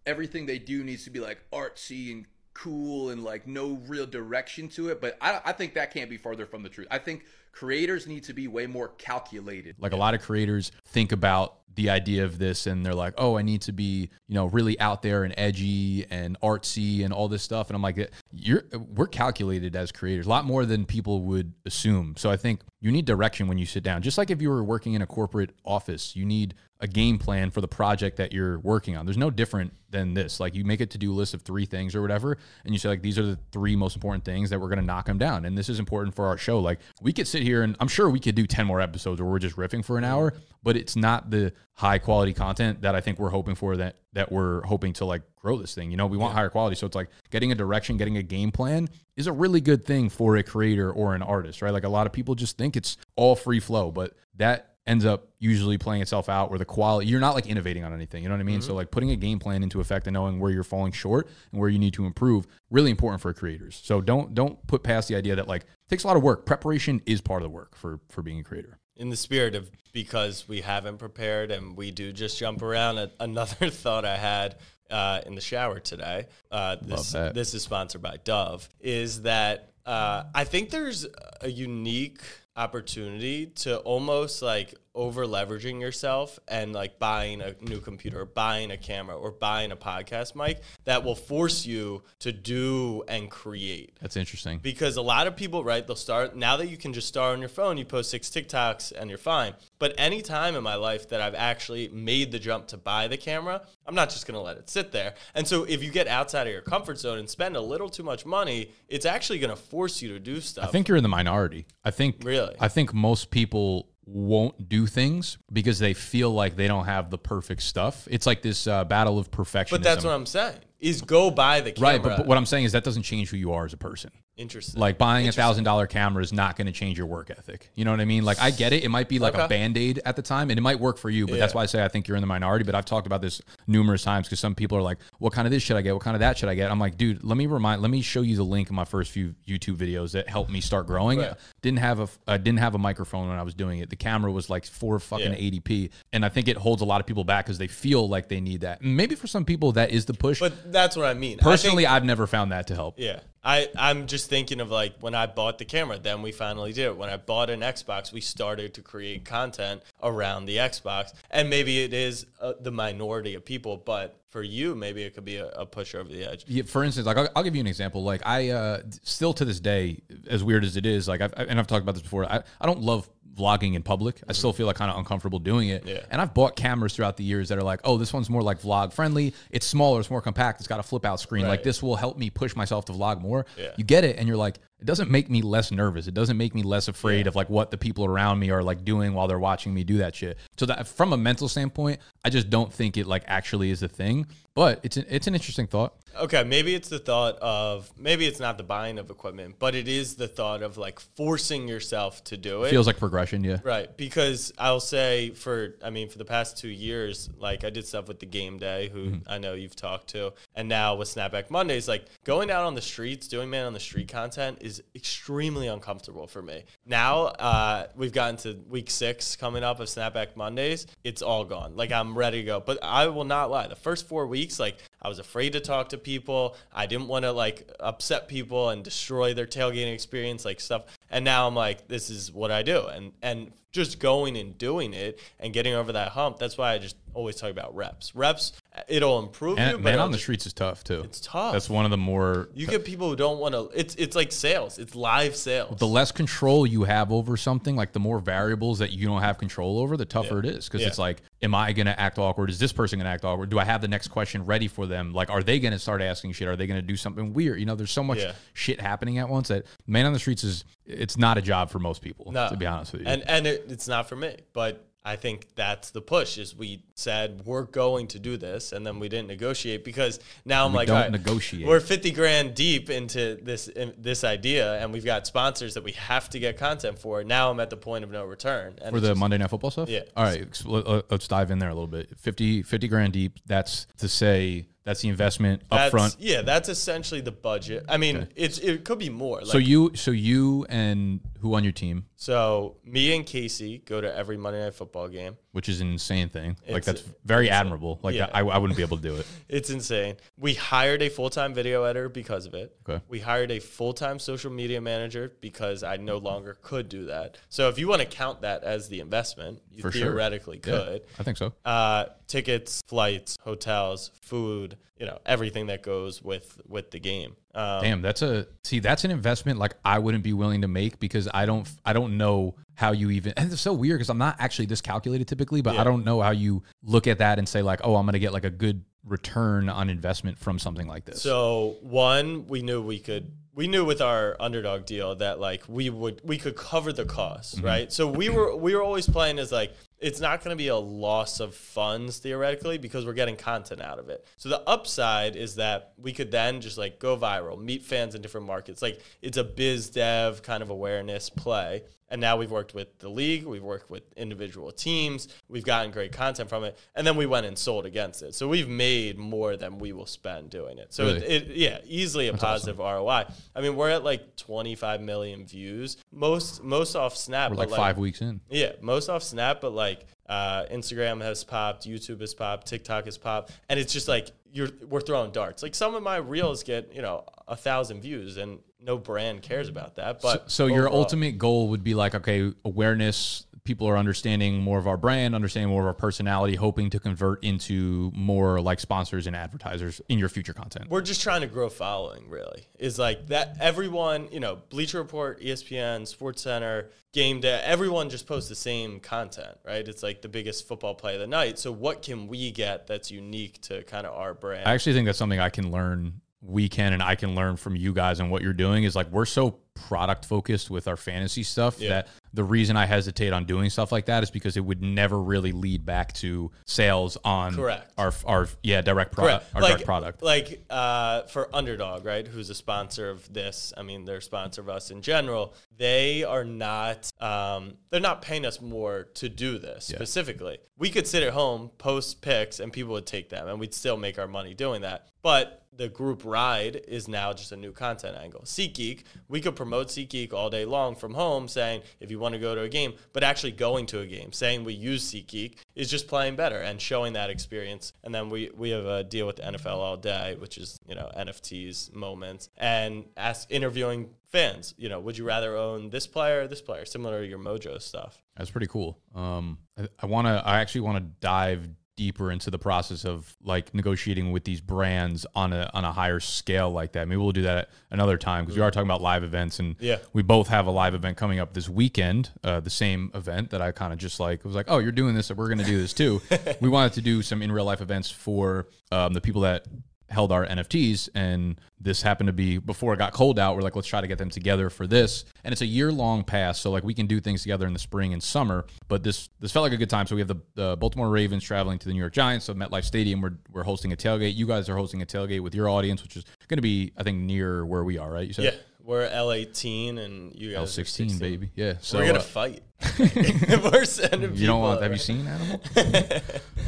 everything they do needs to be like artsy and cool and like no real direction to it but i, I think that can't be farther from the truth. I think creators need to be way more calculated Like a lot of creators think about the idea of this and they're like, "Oh, I need to be, you know, really out there and edgy and artsy and all this stuff." And I'm like, "You're we're calculated as creators, a lot more than people would assume." So I think you need direction when you sit down. Just like if you were working in a corporate office, you need a game plan for the project that you're working on. There's no different than this. Like you make a to-do list of three things or whatever, and you say like these are the three most important things that we're gonna knock them down. And this is important for our show. Like we could sit here and I'm sure we could do 10 more episodes where we're just riffing for an hour, but it's not the high quality content that I think we're hoping for that that we're hoping to like grow this thing. You know, we want higher quality. So it's like getting a direction, getting a game plan is a really good thing for a creator or an artist, right? Like a lot of people just think it's all free flow, but that ends up usually playing itself out where the quality you're not like innovating on anything you know what i mean so mm-hmm. like putting a game plan into effect and knowing where you're falling short and where you need to improve really important for creators so don't don't put past the idea that like takes a lot of work preparation is part of the work for for being a creator In the spirit of because we haven't prepared and we do just jump around, another thought I had uh, in the shower today, uh, this, that. this is sponsored by Dove, is that uh, I think there's a unique opportunity to almost like over leveraging yourself and like buying a new computer, or buying a camera, or buying a podcast mic that will force you to do and create. That's interesting. Because a lot of people, right, they'll start now that you can just start on your phone, you post six TikToks and you're fine. But any time in my life that I've actually made the jump to buy the camera, I'm not just gonna let it sit there. And so if you get outside of your comfort zone and spend a little too much money, it's actually gonna force you to do stuff. I think you're in the minority. I think Really? I think most people won't do things because they feel like they don't have the perfect stuff. It's like this uh, battle of perfectionism. but that's what I'm saying. Is go buy the camera. right. But, but what I'm saying is that doesn't change who you are as a person. Interesting. Like buying a thousand dollar camera is not going to change your work ethic. You know what I mean? Like I get it. It might be like a band aid at the time, and it might work for you. But that's why I say I think you're in the minority. But I've talked about this numerous times because some people are like, "What kind of this should I get? What kind of that should I get?" I'm like, dude, let me remind, let me show you the link in my first few YouTube videos that helped me start growing. Right. Didn't have a, I didn't have a microphone when I was doing it. The camera was like four fucking Yeah. 80p, and I think it holds a lot of people back because they feel like they need that. Maybe for some people that is the push. but that's what I mean. I Personally, I've never found that to help. Yeah. I, I'm just thinking of like when I bought the camera, then we finally did it. When I bought an Xbox, we started to create content around the Xbox. And maybe it is uh, the minority of people, but for you, maybe it could be a, a push over the edge. Yeah, for instance, like I'll, I'll give you an example. Like I uh, still to this day, as weird as it is, like I've, and I've talked about this before. I, I don't love vlogging in public. I still feel like kind of uncomfortable doing it. Yeah. And I've bought cameras throughout the years that are like, oh, this one's more like vlog friendly. It's smaller. It's more compact. It's got a flip out screen. Like this will help me push myself to vlog more. Yeah. You get it, and you're like, it doesn't make me less nervous. It doesn't make me less afraid of like what the people around me are like doing while they're watching me do that shit. So that from a mental standpoint, I just don't think it like actually is a thing. But it's an, it's an interesting thought. Okay, maybe it's the thought of maybe it's not the buying of equipment, but it is the thought of like forcing yourself to do it. Feels like progression, yeah. Right, because I'll say for I mean for the past two years, like I did stuff with the Game Day, who Mm-hmm. I know you've talked to, and now with Snapback Mondays, like going out on the streets, doing man on the street content is extremely uncomfortable for me. Now uh, we've gotten to week six coming up of Snapback Mondays, it's all gone. Like I'm ready to go, but I will not lie. The first four weeks, like I was afraid to talk to people. I didn't want to like upset people and destroy their tailgating experience, like stuff. And now I'm like, this is what I do, and and just going and doing it and getting over that hump. That's why I just always talk about reps. Reps, it'll improve you, And, but man on the streets is tough too. It's tough. That's one of the more You get people who don't want to. It's it's like sales. It's live sales. the less control you have over something, like the more variables that you don't have control over, the tougher it is. Because Yeah. it's like, am I going to act awkward? Is this person going to act awkward? Do I have the next question ready for them? Like, are they going to start asking shit? Are they going to do something weird? You know, there's so much Yeah. shit happening at once that man on the streets is. It's not a job for most people. No. To be honest with you. And and it, it's not for me, but I think that's the push. Is we said we're going to do this, and then we didn't negotiate because now I'm We like, don't right, negotiate. We're fifty grand deep into this in, this idea, and we've got sponsors that we have to get content for. Now I'm at the point of no return. And for the just- Monday Night Football stuff? Yeah. All right. let- let- Let's dive in there a little bit. 50, 50 grand deep. That's to say that's the investment up that's, front. yeah, that's essentially the budget. I mean, it's it could be more. Like, So you, so you and who on your team, so me and Casey go to every Monday Night Football game. which is an insane thing. like It's- that's very admirable. Like yeah. I, I wouldn't be able to do it. It's insane. We hired a full time video editor because of it. Okay. We hired a full time social media manager because I no longer could do that. So if you want to count that as the investment, you For sure. theoretically Yeah, could. I think so. Uh, tickets, flights, hotels, food, you know, everything that goes with with the game. Um, Damn, that's a see. That's an investment like I wouldn't be willing to make because I don't. I don't know how you even. And it's so weird because I'm not actually this calculated typically, but I don't know how you look at that and say like, oh, I'm gonna get like a good return on investment from something like this. So one, we knew we could. We knew with our underdog deal that like we would we could cover the costs, Mm-hmm. right? So we were we were always playing as like it's not going to be a loss of funds theoretically because we're getting content out of it. So the upside is that we could then just like go viral, meet fans in different markets. Like it's a biz dev kind of awareness play. And now we've worked with the league, we've worked with individual teams, we've gotten great content from it, and then we went and sold against it. So we've made more than we will spend doing it. So Really? it, it yeah, easily a positive ROI. I mean, we're at like 25 million views. Most most off Snap, We're but like five weeks in. yeah, most off Snap, but like uh, Instagram has popped, YouTube has popped, TikTok has popped, and it's just like you're we're throwing darts. Like some of my reels get you know a thousand views, and no brand cares about that. But so your overall- ultimate goal would be like, okay, awareness. people are understanding more of our brand, understanding more of our personality, hoping to convert into more like sponsors and advertisers in your future content. We're just trying to grow following, really. Is like that everyone, you know, Bleacher Report, ESPN, SportsCenter, Game Day, everyone just posts the same content, right? It's like the biggest football play of the night. So what can we get that's unique to kind of our brand? I actually think that's something I can learn. We can and I can learn from you guys and what you're doing is like we're so product focused with our fantasy stuff Yeah. that the reason I hesitate on doing stuff like that is because it would never really lead back to sales on Correct. our our yeah direct product our like, direct product. Like uh, for Underdog, right? Who's a sponsor of this? I mean, they're a sponsor of us in general. They are not. Um, they're not paying us more to do this specifically. We could sit at home, post picks, and people would take them, and we'd still make our money doing that. But the group ride is now just a new content angle. SeatGeek, we could promote SeatGeek all day long from home, saying if you want to go to a game, but actually going to a game, saying we use SeatGeek is just playing better and showing that experience. And then we we have a deal with the NFL all day, which is you know NFTs, moments, and ask interviewing fans. You know, would you rather own this player or this player? Similar to your Mojo stuff. That's pretty cool. Um, I, I want to. I actually want to dive deeper into the process of like negotiating with these brands on a on a higher scale like that. Maybe we'll do that another time because we are talking about live events and Yeah. we both have a live event coming up this weekend. Uh, the same event that I kind of just like was like, oh, you're doing this, we're going to do this too. we wanted to do some in real life events for um, the people that held our NFTs, and this happened to be before it got cold out. We're like, let's try to get them together for this, and it's a year long pass, so like we can do things together in the spring and summer. But this this felt like a good time. So we have the, the Baltimore Ravens traveling to the New York Giants, so MetLife Stadium. We're we're hosting a tailgate. You guys are hosting a tailgate with your audience, which is going to be I think near where we are, right? You said Yeah, we're L18 and you guys L sixteen, baby. Yeah, so we're gonna uh, fight. we're sending You don't want? Have you seen Animal?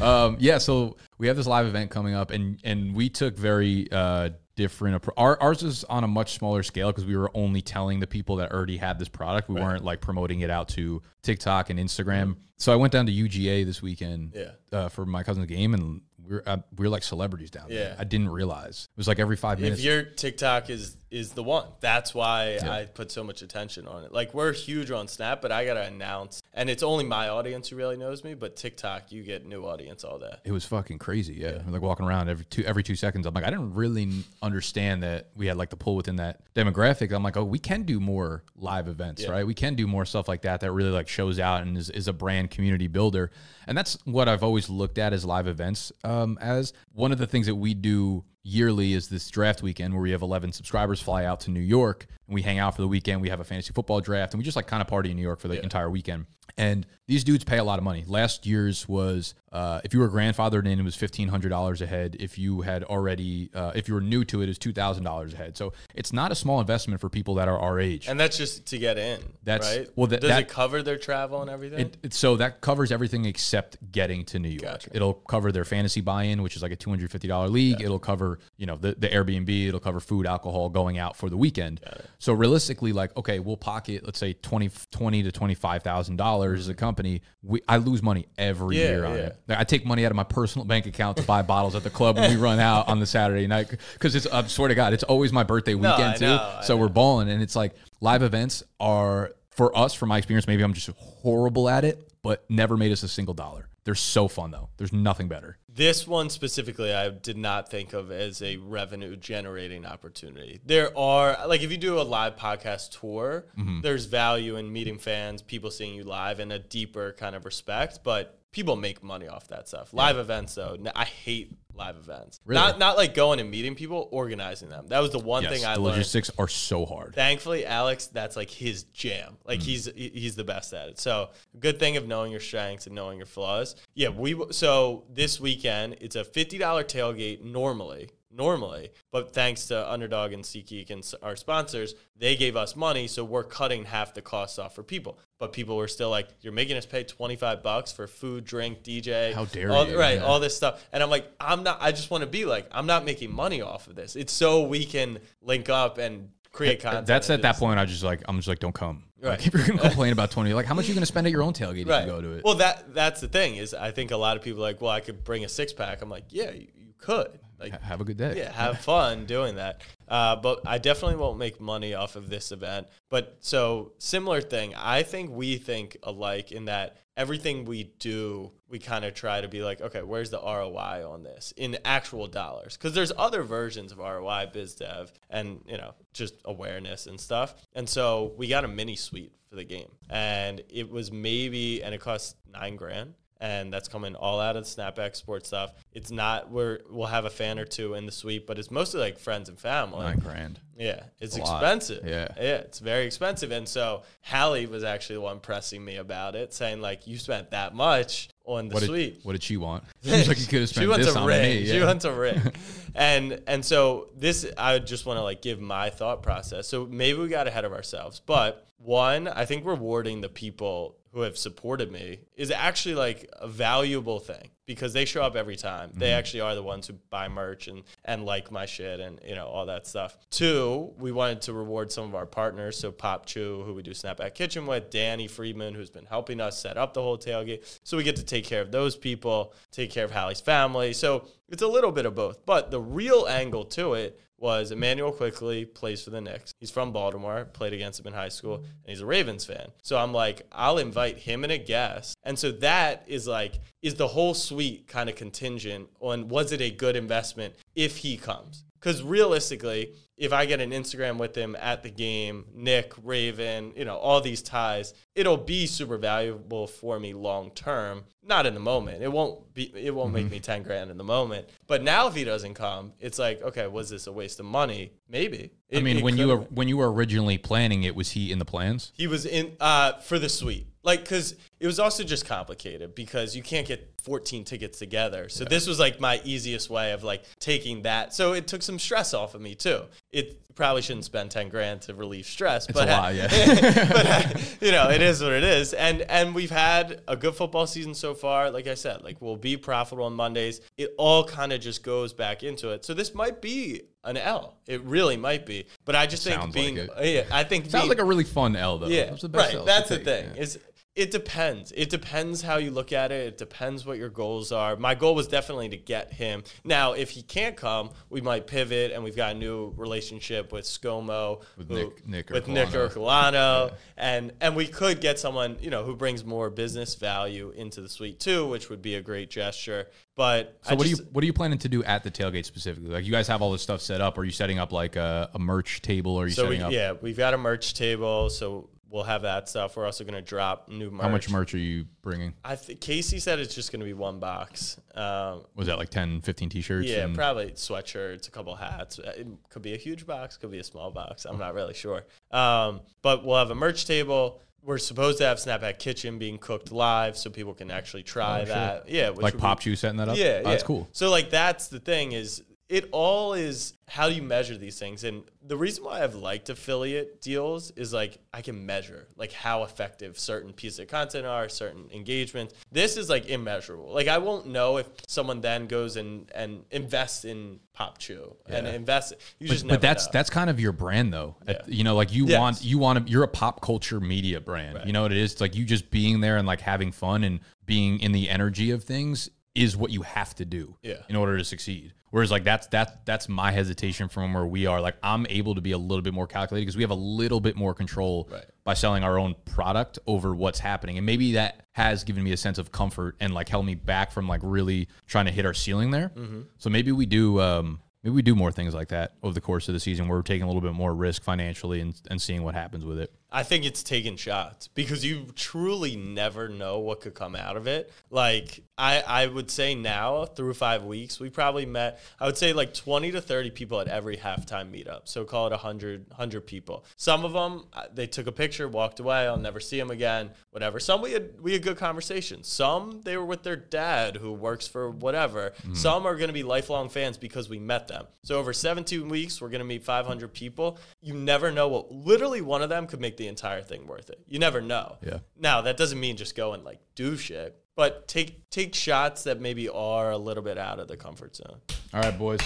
um, yeah. So we have this live event coming up, and and we took very uh, different. appro- Our, ours is on a much smaller scale because we were only telling the people that already had this product. We weren't like promoting it out to TikTok and Instagram. So I went down to UGA this weekend. Yeah. Uh, for my cousin's game, and we're uh, we we're like celebrities down there. Yeah. I didn't realize it was like every five minutes. If your TikTok is is the one, that's why I put so much attention on it. Like we're huge on Snap, but I gotta announce, and it's only my audience who really knows me. But TikTok, you get new audience all day. It was fucking crazy. Yeah. We're, like walking around every two every two seconds. I'm like, I didn't really understand that we had like the pull within that demographic. I'm like, oh, we can do more live events, right? We can do more stuff like that that really like shows out and is, is a brand community builder. And that's what I've always looked at as live events. Um, as one of the things that we do yearly is this draft weekend where we have 11 subscribers fly out to New York and we hang out for the weekend. We have a fantasy football draft and we just like kind of party in New York for the entire weekend. And these dudes pay a lot of money. Last year's was uh, if you were grandfathered in, it was fifteen hundred dollars a head. If you had already, uh, if you were new to it, it's two thousand dollars a head. So it's not a small investment for people that are our age. And that's just to get in. That's- right. well, that- does that- it cover their travel and everything? It, it- so that covers everything except getting to New York. Gotcha. It'll cover their fantasy buy-in, which is like a two hundred fifty dollar league. It'll cover you know the, the Airbnb. It'll cover food, alcohol, going out for the weekend. So realistically, like okay, we'll pocket let's say 20, 20 to twenty five thousand dollars as a mm-hmm. company. We I lose money every Yeah, year on yeah. it. Like, I take money out of my personal bank account to buy bottles at the club when we run out on the Saturday night because it's I swear to God, it's always my birthday weekend I too. know, so we're balling, and it's like live events are for us, from my experience. Maybe I'm just horrible at it, but never made us a single dollar. They're so fun though. There's nothing better. This one specifically, I did not think of as a revenue generating opportunity. There are, like, if you do a live podcast tour, Mm-hmm. there's value in meeting fans, people seeing you live, and a deeper kind of respect. But people make money off that stuff. Live events, though, I hate live events. Really? Not not like going and meeting people, organizing them. That was the one Yes, thing I the learned. logistics are so hard. Thankfully, Alex, that's like his jam. Mm. Like he's he's the best at it. So good thing of knowing your strengths and knowing your flaws. Yeah, we so this weekend it's a fifty dollar tailgate normally. Normally, but thanks to Underdog and SeatGeek and our sponsors, they gave us money, so we're cutting half the costs off for people. But people were still like, "You're making us pay twenty five bucks for food, drink, DJ, How dare all, you, Right, yeah. all this stuff." And I'm like, "I'm not. I just want to be like, I'm not making money off of this. It's so we can link up and create content." That's at that point. I just like I'm just like don't come. Right. Like, if you're gonna complain about twenty, like how much are you gonna spend at your own tailgate if you go to it? Well, that that's the thing is I think a lot of people are like, well, I could bring a six pack. I'm like, yeah, you, you could, Like Ha- Have a good day. yeah, have fun doing that. Uh, but I definitely won't make money off of this event. But so similar thing. I think we think alike in that everything we do, we kind of try to be like, okay, where's the ROI on this in actual dollars? Because there's other versions of ROI, biz dev, and you know just awareness and stuff. And so we got a mini suite for the game, and it was maybe, and it cost nine grand and that's coming all out of the Snapback Sports stuff. It's not where we'll have a fan or two in the suite, but it's mostly like friends and family. Nine grand. Yeah, it's a lot. expensive. Yeah. yeah, it's very expensive. And so Hallie was actually the one pressing me about it, saying like, "You spent that much on the What suite." did, what did she want? She like, you could have she wants this a on ring. me. She wants a ring. and and so this I just want to like give my thought process. So maybe we got ahead of ourselves. But one, I think rewarding the people who have supported me is actually like a valuable thing because they show up every time. They mm-hmm. actually are the ones who buy merch and and like my shit and you know all that stuff. Two, we wanted to reward some of our partners. So Pop Chew, who we do Snapback Kitchen with, Danny Friedman, who's been helping us set up the whole tailgate. So we get to take care of those people, take care of Hallie's family. So it's a little bit of both. But the real angle to it was Immanuel Quickley plays for the Knicks. He's from Baltimore, played against him in high school, mm-hmm. and he's a Ravens fan. So I'm like, I'll invite him and a guest. And so that is like, is the whole suite kind of contingent on was it a good investment if he comes? Because realistically, if I get an Instagram with him at the game, Nick, Raven, you know, all these ties, it'll be super valuable for me long term. Not in the moment. It won't be it won't make mm-hmm. me 10 grand in the moment. But now if he doesn't come, it's like, okay, was this a waste of money? Maybe. I mean, when you were been. when you were originally planning it, was he in the plans? He was in uh, for the suite. Like, because it was also just complicated because you can't get 14 tickets together. So this was like my easiest way of like taking that. So it took some stress off of me too. It probably shouldn't spend 10 grand to relieve stress, It's but a lot, yeah. but uh, you know, it is what it is. And and we've had a good football season so far. Like I said, like we'll be profitable on Mondays. It all kind of just goes back into it. So this might be an L. It really might be. But I just think being like yeah, I think Sounds being, like a really fun L though. yeah, That's the best right. That's the thing. yeah. Is it depends. It depends how you look at it. It depends what your goals are. My goal was definitely to get him. Now, if he can't come, we might pivot, and we've got a new relationship with ScoMo, With who- Nick- Nick with Nick. Ercolano, and and we could get someone you know who brings more business value into the suite too, which would be a great gesture. But So I what just, are you what are you planning to do at the tailgate specifically? Like you guys have all this stuff set up. Are you setting up like a, a merch table? Or are you So we, setting up yeah, we've got a merch table, so we'll have that stuff. We're also going to drop new merch. how much merch are you bringing? I think Casey said it's just going to be one box. Um, Was that like 10, 15 t-shirts? yeah, probably sweatshirts, a couple hats. Uh, It could be a huge box, could be a small box. I'm not really sure. Um, but we'll have a merch table. We're supposed to have Snapback Kitchen being cooked live, so people can actually try that. Yeah, which like be- Pop Chew setting that up. yeah, Oh, that's cool. So like that's the thing is it all is how do you measure these things? And the reason why I've liked affiliate deals is like I can measure like how effective certain pieces of content are, certain engagements. This is like immeasurable. Like I won't know if someone then goes and and invests in Pop Chew and Yeah. invest. You But, just never but that's know. that's kind of your brand though. Yeah. You know, like you Yes. want you want to you're a pop culture media brand. Right. You know what it is? It's like you just being there and like having fun and being in the energy of things is what you have to do Yeah. in order to succeed. Whereas like that's that's that's my hesitation from where we are. Like I'm able to be a little bit more calculated because we have a little bit more control Right. by selling our own product over what's happening. And maybe that has given me a sense of comfort and like held me back from like really trying to hit our ceiling there. Mm-hmm. So maybe we do um maybe we do more things like that over the course of the season where we're taking a little bit more risk financially and, and seeing what happens with it. I think it's taking shots because you truly never know what could come out of it. Like I, I would say now through five weeks, we probably met, I would say like 20 to 30 people at every halftime meetup. So call it 100, 100 people. Some of them, they took a picture, walked away. I'll never see them again, whatever. Some we had, we had good conversations. Some they were with their dad who works for whatever. Mm-hmm. Some are going to be lifelong fans because we met them. So over 17 weeks, we're going to meet 500 people. You never know what, literally one of them could make the entire thing worth it. You never know. Yeah. Now that doesn't mean just go and like do shit, but take take shots that maybe are a little bit out of the comfort zone. All right, boys.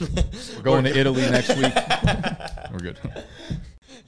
we're going to Italy next week. we're good.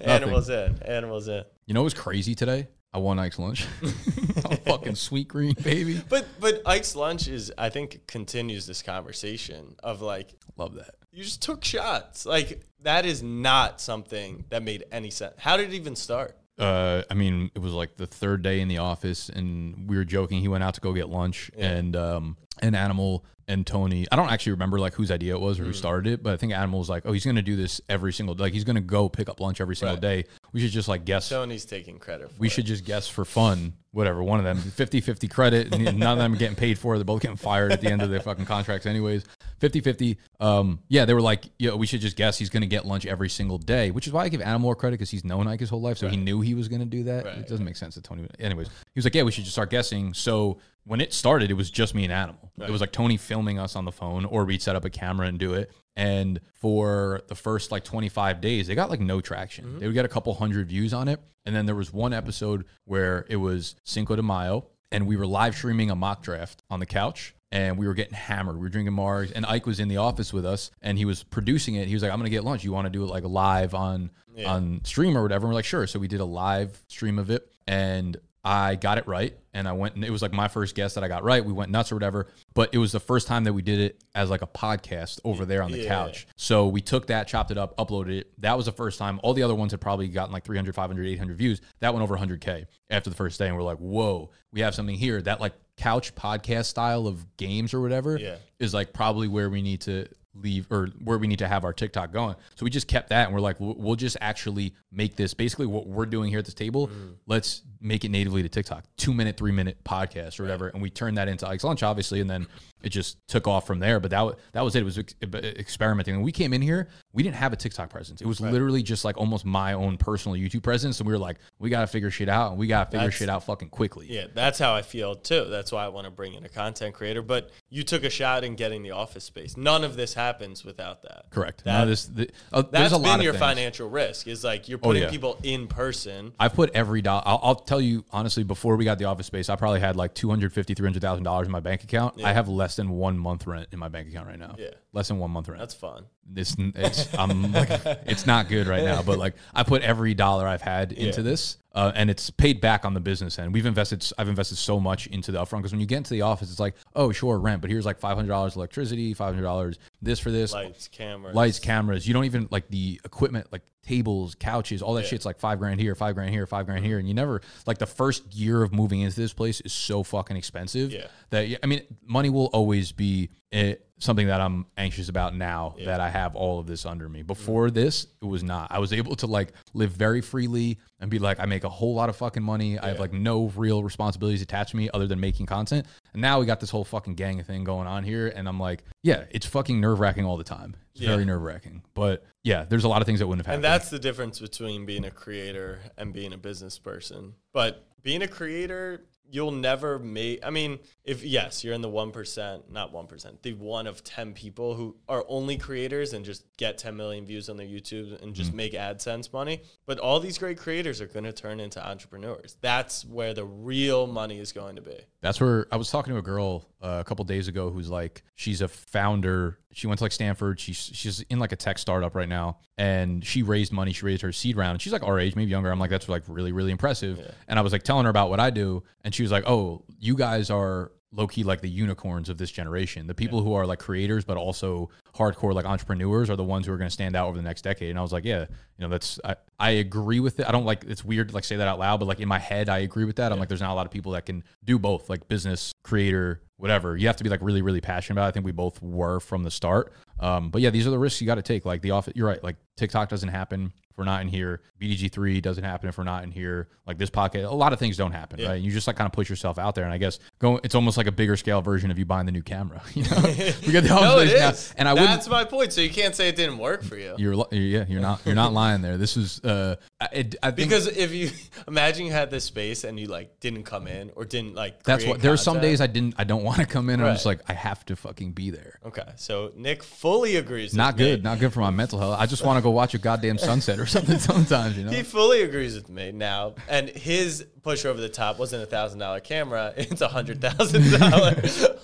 Animals in, animals in. You know what was crazy today? I won Ike's lunch. I'm fucking Sweetgreen, baby. But but Ike's lunch is I think continues this conversation of like Love that. You just took shots. Like that is not something that made any sense. How did it even start? Uh, I mean, it was like the third day in the office, and we were joking. He went out to go get lunch, and um, and Animal and Tony. I don't actually remember like whose idea it was or Mm. who started it, but I think Animal was like, "Oh, he's gonna do this every single like he's gonna go pick up lunch every single Right. day. We should just like guess. Tony's taking credit. For we it. should just guess for fun, whatever. One of them 50-50 credit. and None of them are getting paid for. it. They're both getting fired at the end of their fucking contracts, anyways. 50-50. Um, yeah, they were like, yeah, we should just guess he's gonna get lunch every single day, which is why I give Animal more credit because he's known Ike his whole life, so he knew he was gonna do that. Right. It doesn't make sense that Tony. Anyways, he was like, yeah, we should just start guessing. So when it started, it was just me and Animal. It was like Tony filming us on the phone, or we'd set up a camera and do it. And for the first like 25 days, they got like no traction. Mm-hmm. They would get a couple hundred views on it. And then there was one episode where it was Cinco de Mayo, and we were live streaming a mock draft on the couch. And we were getting hammered. We were drinking Mars, and Ike was in the office with us, and he was producing it. He was like, "I'm gonna get lunch. You want to do it like live on on stream or whatever?" And we're like, "Sure." So we did a live stream of it, and I got it right, and I went, and it was like my first guess that I got right. We went nuts or whatever, but it was the first time that we did it as like a podcast over there on the Yeah. couch. So we took that, chopped it up, uploaded it. That was the first time. All the other ones had probably gotten like 300, 500, 800 views. That went over 100K after the first day. And we're like, whoa, we have something here. That like couch podcast style of games or whatever Yeah. is like probably where we need to leave or where we need to have our TikTok going. So we just kept that and we're like, we'll we'll just actually make this basically what we're doing here at this table. Mm. Let's make it natively to TikTok, two minute, three minute podcast or whatever. And we turned that into Ike's Lunch, obviously. And then it just took off from there. But that, that was it. It was ex- experimenting. And we came in here, we didn't have a TikTok presence. It was literally just like almost my own personal YouTube presence. And we were like, we got to figure shit out and we got to figure That's- shit out fucking quickly. Yeah, that's how I feel too. That's why I want to bring in a content creator. But you took a shot in getting the office space. None of this happens without that. Correct. That- None this, the, uh, That's there's a lot been of your things. Oh, financial risk. Is like you're putting yeah. people in person. I've put every dollar. I'll, I'll tell you honestly. Before we got the office space, I probably had like two hundred fifty, three hundred thousand dollars in my bank account. I have less than one month rent in my bank account right now. Yeah. less than one month rent. That's fun. This. It's I'm like it's not good right now. But like I put every dollar I've had into Yeah. this, uh, and it's paid back on the business end. We've invested. I've invested so much into the upfront because when you get into the office, it's like oh sure rent, but here's like five hundred dollars electricity, five hundred dollars this for this, Lights, cameras, lights, cameras. You don't even like the equipment, like tables, couches, all that Yeah. shit's like five grand here, five grand here, five grand here, and you never like the first year of moving into this place is so fucking expensive Yeah. that I mean, money will always be eh, something that I'm anxious about now that I have all of this under me. Before this, it was not. I was able to like live very freely and be like, I make a whole lot of fucking money. I have like no real responsibilities attached to me other than making content. And now we got this whole fucking gang thing going on here, and I'm like, yeah, it's fucking nerve wracking all the time. It's Yeah. very nerve wracking. But yeah, there's a lot of things that wouldn't have happened. And that's the difference between being a creator and being a business person. But being a creator, you'll never make. I mean, if yes, you're in the one percent, not one percent, the one of ten people who are only creators and just get 10 million views on their YouTube and just mm. make AdSense money. But all these great creators are going to turn into entrepreneurs. That's where the real money is going to be. That's where I was talking to a girl uh, a couple days ago who's like, she's a founder. She went to like Stanford. She's she's in like a tech startup right now, and she raised money. She raised her seed round. And she's like our age, maybe younger. I'm like, that's like really really impressive. And I was like telling her about what I do, and she was like, oh, you guys are low key like the unicorns of this generation. The people who are like creators, but also hardcore like entrepreneurs are the ones who are going to stand out over the next decade. And I was like, yeah, you know, that's, I, I agree with it. I don't like, it's weird to like say that out loud, but like in my head, I agree with that. I'm like, there's not a lot of people that can do both like business, creator, whatever. You have to be like really, really passionate about it. I think we both were from the start. Um, but yeah, these are the risks you got to take. Like the office, you're right. Like TikTok doesn't happen if we're not in here. BDG3 doesn't happen if we're not in here. Like this podcast, a lot of things don't happen, right? And you just like kind of push yourself out there. And I guess go, it's almost like a bigger scale version of you buying the new camera. You know, we got the No, it now, is. and I wouldn't. That's my point. So you can't say it didn't work for you. You're yeah, you're not you're not lying there. This is uh, it, I think Because if you imagine you had this space and you like didn't come in or didn't like that's what. There are some days I didn't I don't want to come in. I'm just like I have to fucking be there. Okay, so Nick fully agrees. Not with me. good, not good for my mental health. I just want to go watch a goddamn sunset or something sometimes. You know. He fully agrees with me now, and his push over the top wasn't a thousand dollar camera; it's a hundred thousand dollar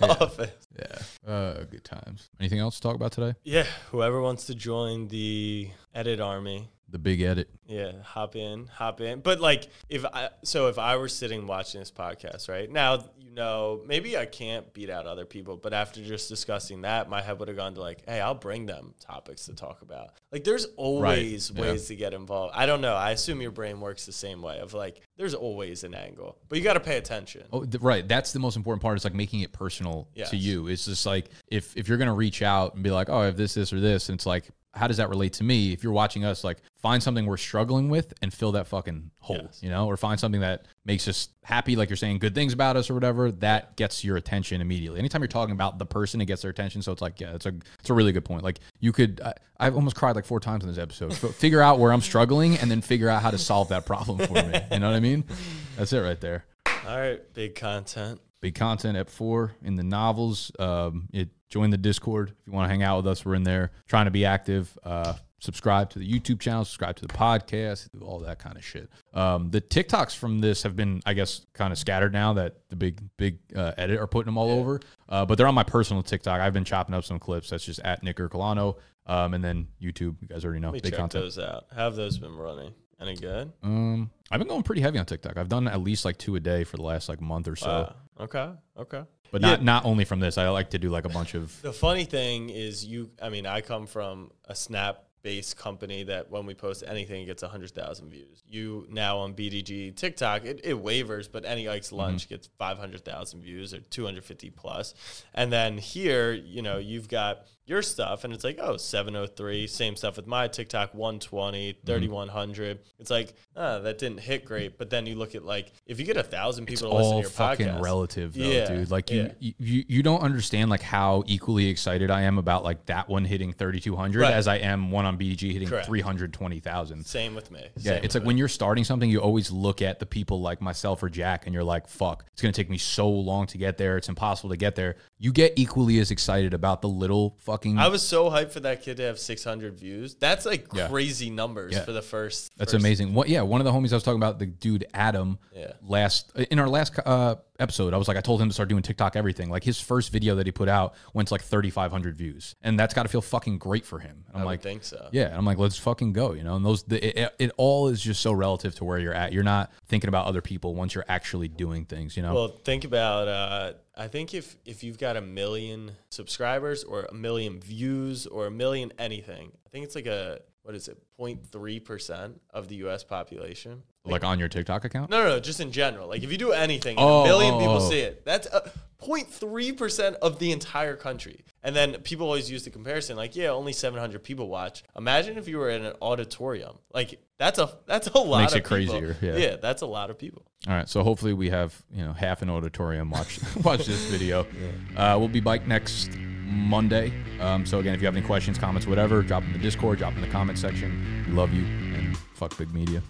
office. Yeah. Uh, good times. Anything else to talk about today? Yeah, whoever wants to join the edit army, The big edit. yeah, hop in, hop in. But like, if I so if I were sitting watching this podcast right now, know, maybe I can't beat out other people, but after just discussing that, my head would have gone to like, hey, I'll bring them topics to talk about. Like, there's always yeah. ways to get involved. I don't know. I assume your brain works the same way. Of like, there's always an angle, but you got to pay attention. Oh, th- right. That's the most important part. Is like making it personal Yes. to you. It's just like if if you're gonna reach out and be like, oh, I have this, this, or this, and it's like, how does that relate to me? If you're watching us, like, find something we're struggling with and fill that fucking hole, Yes. you know, or find something that makes us happy, like you're saying good things about us or whatever. That gets your attention immediately. Anytime you're talking about the person, it gets their attention. So it's like, yeah, it's a it's a really good point. Like you could, I, I've almost cried like four times in this episode. So figure out where I'm struggling and then figure out how to solve that problem for me. You know what I mean? That's it right there All right, big content. big content at four in the novels. Um, it join the Discord if you want to hang out with us. We're in there trying to be active. Uh, subscribe to the YouTube channel, subscribe to the podcast, all that kind of shit. Um, the TikToks from this have been, I guess, kind of scattered now that the big big uh, edit are putting them all over. Uh, but they're on my personal TikTok. I've been chopping up some clips. That's just at Nick Ercolano. Um, and then YouTube, you guys already know, Let me big check content. those out. Have those been running? Any good? Um, I've been going pretty heavy on TikTok. I've done at least like two a day for the last like month or so. Wow. Okay. Okay. But Yeah. not not only from this. I like to do like a bunch of The funny thing is, you. I mean, I come from a Snap based company that when we post anything, it gets hundred thousand views. You now on BDG TikTok, it, it wavers, but any Ike's mm-hmm. lunch gets five hundred thousand views or two hundred fifty plus. And then here, you know, you've got your stuff, and it's like, oh, 703, same stuff with my TikTok, 120, 3100. It's like, ah, that didn't hit great. But then you look at like, if you get a thousand it's people to listen to all your fucking podcast, relative though, Yeah, dude. Like you, yeah. you you don't understand like how equally excited I am about like that one hitting 3200 Right. as I am one on BDG hitting 320,000. Same with me. Yeah, it's like when you're starting something, you always look at the people like myself or Jack, and you're like, "Fuck, it's gonna take me so long to get there. It's impossible to get there." You get equally as excited about the little fucking. I was so hyped for that kid to have 600 views. That's like Yeah. crazy numbers Yeah. for the first. That's first- amazing. What? Yeah, one of the homies I was talking about, the dude Adam. Yeah. Last in our last uh, episode, I was like, I told him to start doing TikTok everything. Like his first video that he put out went to like 3,500 views, and that's got to feel fucking great for him. And I'm I would like, think so. yeah. And I'm like, let's fucking go. You know, and those the, it, it all is just so relative to where you're at. You're not thinking about other people once you're actually doing things. You know. Well, think about. Uh, I think if if you've got a million subscribers or a million views or a million anything, think it's like a what is it, 0.3 percent of the U.S. population. like on your TikTok account. No, no, no, just in general. Like if you do anything, Oh, a million oh, people oh. see it. That's a 0.3 percent of the entire country. And then people always use the comparison, like, yeah, only 700 people watch. Imagine if you were in an auditorium. Like that's a that's a lot. Makes of it crazier, yeah. yeah, that's a lot of people. All right, so hopefully we have you know half an auditorium watch watch this video. Uh, we'll be back next Monday. Um, so again, if you have any questions, comments, whatever, drop in the Discord, drop in the comment section. We love you and fuck big media.